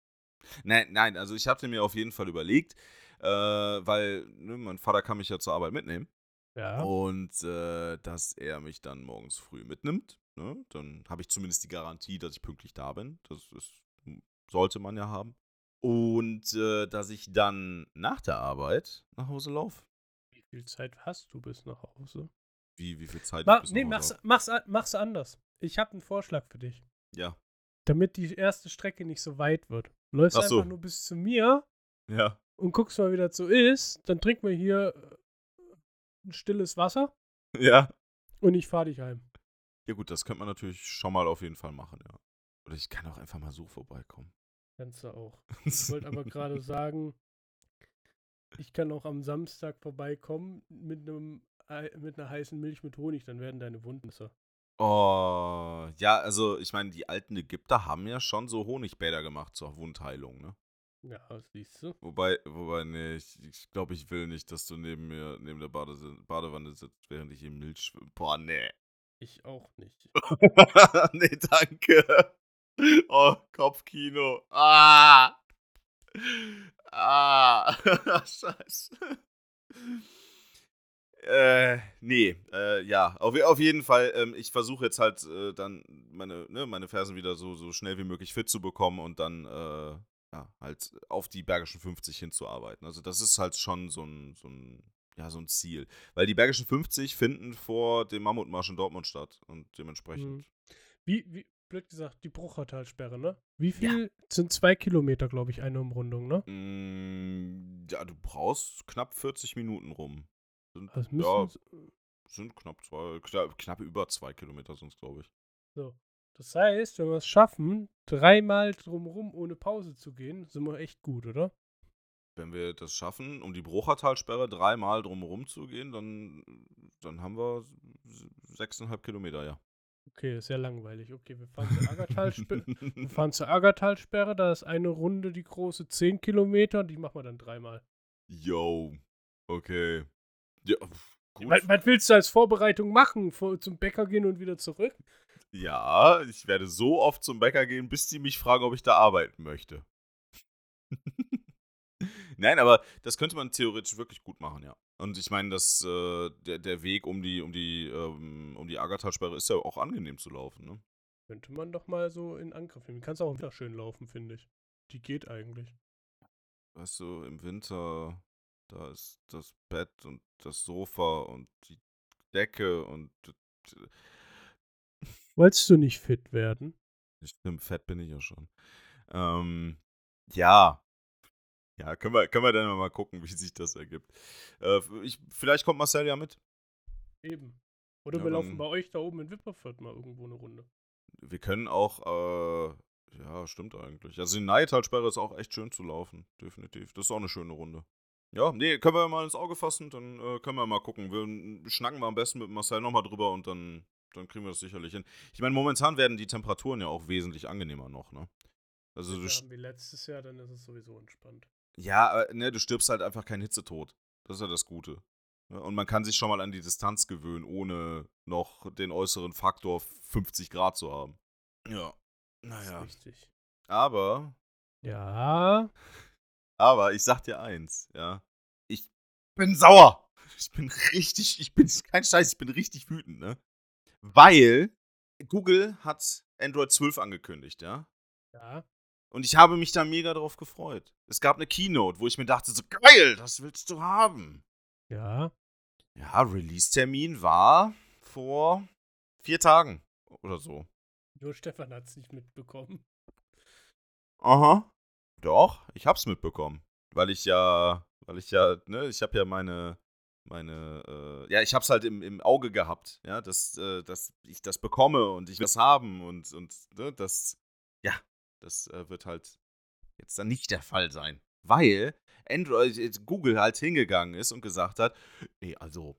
[SPEAKER 2] Nein, nein, also ich hatte mir auf jeden Fall überlegt, äh, weil ne, mein Vater kann mich ja zur Arbeit mitnehmen.
[SPEAKER 3] Ja.
[SPEAKER 2] Und äh, dass er mich dann morgens früh mitnimmt. Ne? Dann habe ich zumindest die Garantie, dass ich pünktlich da bin. Das ist, sollte man ja haben. Und äh, dass ich dann nach der Arbeit nach Hause laufe.
[SPEAKER 3] Wie viel Zeit hast du bis nach Hause?
[SPEAKER 2] Wie, wie viel Zeit
[SPEAKER 3] Ma nee, mach's, mach's, mach's anders. Ich habe einen Vorschlag für dich.
[SPEAKER 2] Ja.
[SPEAKER 3] Damit die erste Strecke nicht so weit wird. Läufst
[SPEAKER 2] so.
[SPEAKER 3] einfach nur bis zu mir
[SPEAKER 2] Ja.
[SPEAKER 3] und guckst mal, wie das so ist. Dann trinken wir hier äh, ein stilles Wasser
[SPEAKER 2] Ja.
[SPEAKER 3] und ich fahre dich heim.
[SPEAKER 2] Ja, gut, das könnte man natürlich schon mal auf jeden Fall machen, ja. Oder ich kann auch einfach mal so vorbeikommen.
[SPEAKER 3] Kannst du auch. Ich wollte aber gerade sagen, ich kann auch am Samstag vorbeikommen mit einem Ei- mit einer heißen Milch mit Honig, dann werden deine Wunden besser.
[SPEAKER 2] Oh, ja, also ich meine, die alten Ägypter haben ja schon so Honigbäder gemacht zur Wundheilung, ne?
[SPEAKER 3] Ja, siehst du.
[SPEAKER 2] Wobei, wobei, nee, ich, ich glaube, ich will nicht, dass du neben mir, neben der Bade, Badewanne sitzt, während ich in Milch schwimme. Boah, nee.
[SPEAKER 3] Ich auch nicht.
[SPEAKER 2] nee, danke. Oh, Kopfkino. Ah! ah, scheiße. Äh, nee, äh, ja, auf, auf jeden Fall. Ähm, ich versuche jetzt halt äh, dann meine, ne, meine Fersen wieder so, so schnell wie möglich fit zu bekommen und dann äh, ja, halt auf die Bergischen 50 hinzuarbeiten. Also das ist halt schon so ein, so ein, ja, so ein Ziel. Weil die Bergischen 50 finden vor dem Mammutmarsch in Dortmund statt und dementsprechend.
[SPEAKER 3] Mhm. Wie, wie, blöd gesagt, die Bruchertalsperre, ne? Wie viel ja. sind zwei Kilometer, glaube ich, eine Umrundung, ne?
[SPEAKER 2] Mm, ja, du brauchst knapp 40 Minuten rum. Sind,
[SPEAKER 3] Also
[SPEAKER 2] ja,
[SPEAKER 3] müssen
[SPEAKER 2] sind knapp zwei, knapp, knapp über zwei Kilometer sind es, glaube ich.
[SPEAKER 3] so. Das heißt, wenn wir es schaffen, dreimal drumherum ohne Pause zu gehen, sind wir echt gut, oder?
[SPEAKER 2] Wenn wir das schaffen, um die Bruchertalsperre dreimal drumherum zu gehen, dann, dann haben wir sechseinhalb Kilometer, ja.
[SPEAKER 3] Okay, ist ja langweilig. Okay, wir fahren zur Aggertalsperre. wir fahren zur Aggertalsperre, da ist eine Runde die große 10 Kilometer, die machen wir dann dreimal.
[SPEAKER 2] Yo, okay. Ja, gut.
[SPEAKER 3] Was, was willst du als Vorbereitung machen? Vor, zum Bäcker gehen und wieder zurück?
[SPEAKER 2] Ja, ich werde so oft zum Bäcker gehen, bis die mich fragen, ob ich da arbeiten möchte. Nein, aber das könnte man theoretisch wirklich gut machen, ja. Und ich meine, dass äh, der, der Weg um die, um die, ähm, um die Agatha-Sperre ist ja auch angenehm zu laufen, ne?
[SPEAKER 3] Könnte man doch mal so in Angriff nehmen. Kannst auch wieder schön laufen, finde ich. Die geht eigentlich.
[SPEAKER 2] Weißt du, im Winter, da ist das Bett und das Sofa und die Decke und
[SPEAKER 3] Wolltest du nicht fit werden?
[SPEAKER 2] Stimmt, fett bin ich ja schon. Ähm, ja. Ja, können wir, können wir dann mal gucken, wie sich das ergibt. Äh, ich, vielleicht kommt Marcel ja mit.
[SPEAKER 3] Eben. Oder
[SPEAKER 2] Ja,
[SPEAKER 3] wir laufen bei euch da oben in Wipperfürth mal irgendwo eine Runde.
[SPEAKER 2] Wir können auch, äh, ja, stimmt eigentlich. Also die Neitalsperre ist auch echt schön zu laufen, definitiv. Das ist auch eine schöne Runde. Ja, nee, können wir mal ins Auge fassen, dann äh, können wir mal gucken. Wir schnacken wir am besten mit Marcel nochmal drüber und dann, dann kriegen wir das sicherlich hin. Ich meine, momentan werden die Temperaturen ja auch wesentlich angenehmer noch, ne? Also du,
[SPEAKER 3] haben wir letztes Jahr, dann ist es sowieso entspannt.
[SPEAKER 2] ja, aber, ne, du stirbst halt einfach keinen Hitzetod. Das ist ja das Gute. Ne? Und man kann sich schon mal an die Distanz gewöhnen, ohne noch den äußeren Faktor 50 Grad zu haben. Ja. Naja.
[SPEAKER 3] richtig.
[SPEAKER 2] Aber,
[SPEAKER 3] Ja.
[SPEAKER 2] aber ich sag dir eins, ja. Ich bin sauer. Ich bin richtig, ich bin kein Scheiß, ich bin richtig wütend, ne? Weil Google hat Android 12 angekündigt, ja.
[SPEAKER 3] Ja.
[SPEAKER 2] Und ich habe mich da mega drauf gefreut. Es gab eine Keynote, wo ich mir dachte, so geil, das willst du haben.
[SPEAKER 3] Ja.
[SPEAKER 2] Ja, Release-Termin war vor vier Tagen oder so.
[SPEAKER 3] Nur Stefan hat es nicht mitbekommen.
[SPEAKER 2] Aha. Doch, ich hab's mitbekommen. Weil ich ja, weil ich ja, ne, ich hab ja meine, meine, äh, ja, ich hab's halt im, im Auge gehabt, ja, dass, äh, dass ich das bekomme und ich will das haben und, und, ne, das, ja, das äh, wird halt jetzt dann nicht der Fall sein. Weil Android, äh, Google halt hingegangen ist und gesagt hat, nee, also,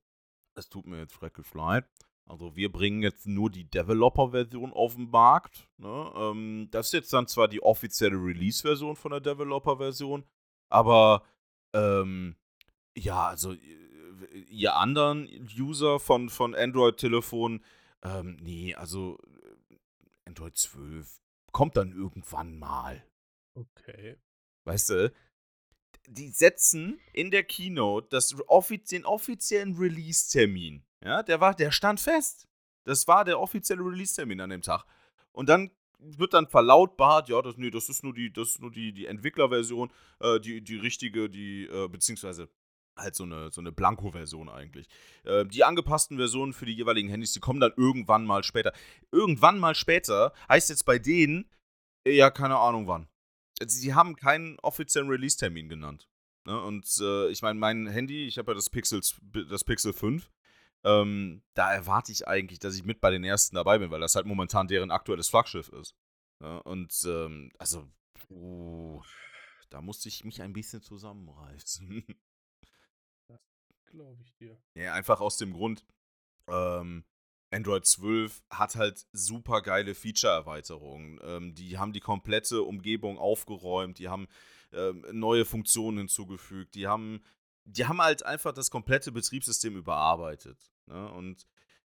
[SPEAKER 2] es tut mir jetzt schrecklich leid. Also wir bringen jetzt nur die Developer-Version auf den Markt. Ne? Ähm, das ist jetzt dann zwar die offizielle Release-Version von der Developer-Version, aber ähm, ja, also ihr anderen User von, von Android-Telefonen, ähm, nee, also äh, Android 12 kommt dann irgendwann mal.
[SPEAKER 3] Okay.
[SPEAKER 2] Weißt du? Die setzen in der Keynote das offiz den offiziellen Release-Termin. Ja, der war, der stand fest. Das war der offizielle Release-Termin an dem Tag. Und dann wird dann verlautbart, ja, das, nee, das ist nur die, das ist nur die, die Entwicklerversion, äh, die, die richtige, die, äh, beziehungsweise halt so eine, so eine Blanko-Version eigentlich. Äh, die angepassten Versionen für die jeweiligen Handys, die kommen dann irgendwann mal später. Irgendwann mal später heißt jetzt bei denen, äh, ja, keine Ahnung wann. Sie haben keinen offiziellen Release-Termin genannt. Ne? Und äh, ich meine, mein Handy, ich habe ja das Pixel, das Pixel 5, ähm, da erwarte ich eigentlich, dass ich mit bei den ersten dabei bin, weil das halt momentan deren aktuelles Flaggschiff ist. Ja, und ähm, also, uh, da musste ich mich ein bisschen zusammenreißen.
[SPEAKER 3] Glaube ich dir.
[SPEAKER 2] ja, einfach aus dem Grund, ähm, Android 12 hat halt super geile Feature-Erweiterungen. Ähm, die haben die komplette Umgebung aufgeräumt, die haben ähm, neue Funktionen hinzugefügt, die haben, die haben halt einfach das komplette Betriebssystem überarbeitet. Ne? Und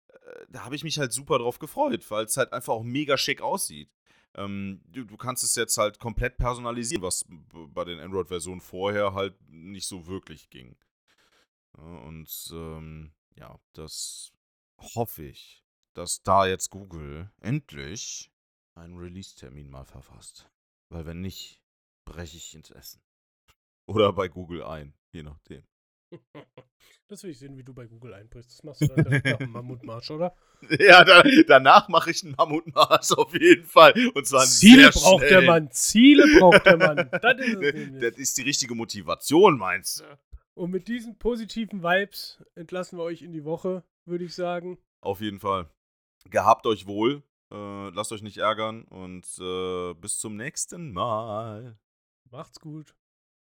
[SPEAKER 2] äh, da habe ich mich halt super drauf gefreut, weil es halt einfach auch mega schick aussieht. ähm, du, du kannst es jetzt halt komplett personalisieren, was bei den Android-Versionen vorher halt nicht so wirklich ging. Ja, und ähm, ja, das hoffe ich, dass da jetzt Google endlich einen Release-Termin mal verfasst. Weil wenn nicht, breche ich ins Essen. Oder bei Google ein, je nachdem.
[SPEAKER 3] Das will ich sehen, wie du bei Google einbrichst. Das machst du dann nach dem Mammutmarsch, oder?
[SPEAKER 2] Ja, da, danach mache ich einen Mammutmarsch auf jeden Fall. Und zwar
[SPEAKER 3] Ziele
[SPEAKER 2] sehr
[SPEAKER 3] braucht der. Mann. Ziele braucht der Mann. Das ist.
[SPEAKER 2] Das ist die richtige Motivation, meinst du?
[SPEAKER 3] Und mit diesen positiven Vibes entlassen wir euch in die Woche, würde ich sagen.
[SPEAKER 2] Auf jeden Fall. Gehabt euch wohl. Äh, lasst euch nicht ärgern und äh, bis zum nächsten Mal.
[SPEAKER 3] Macht's gut.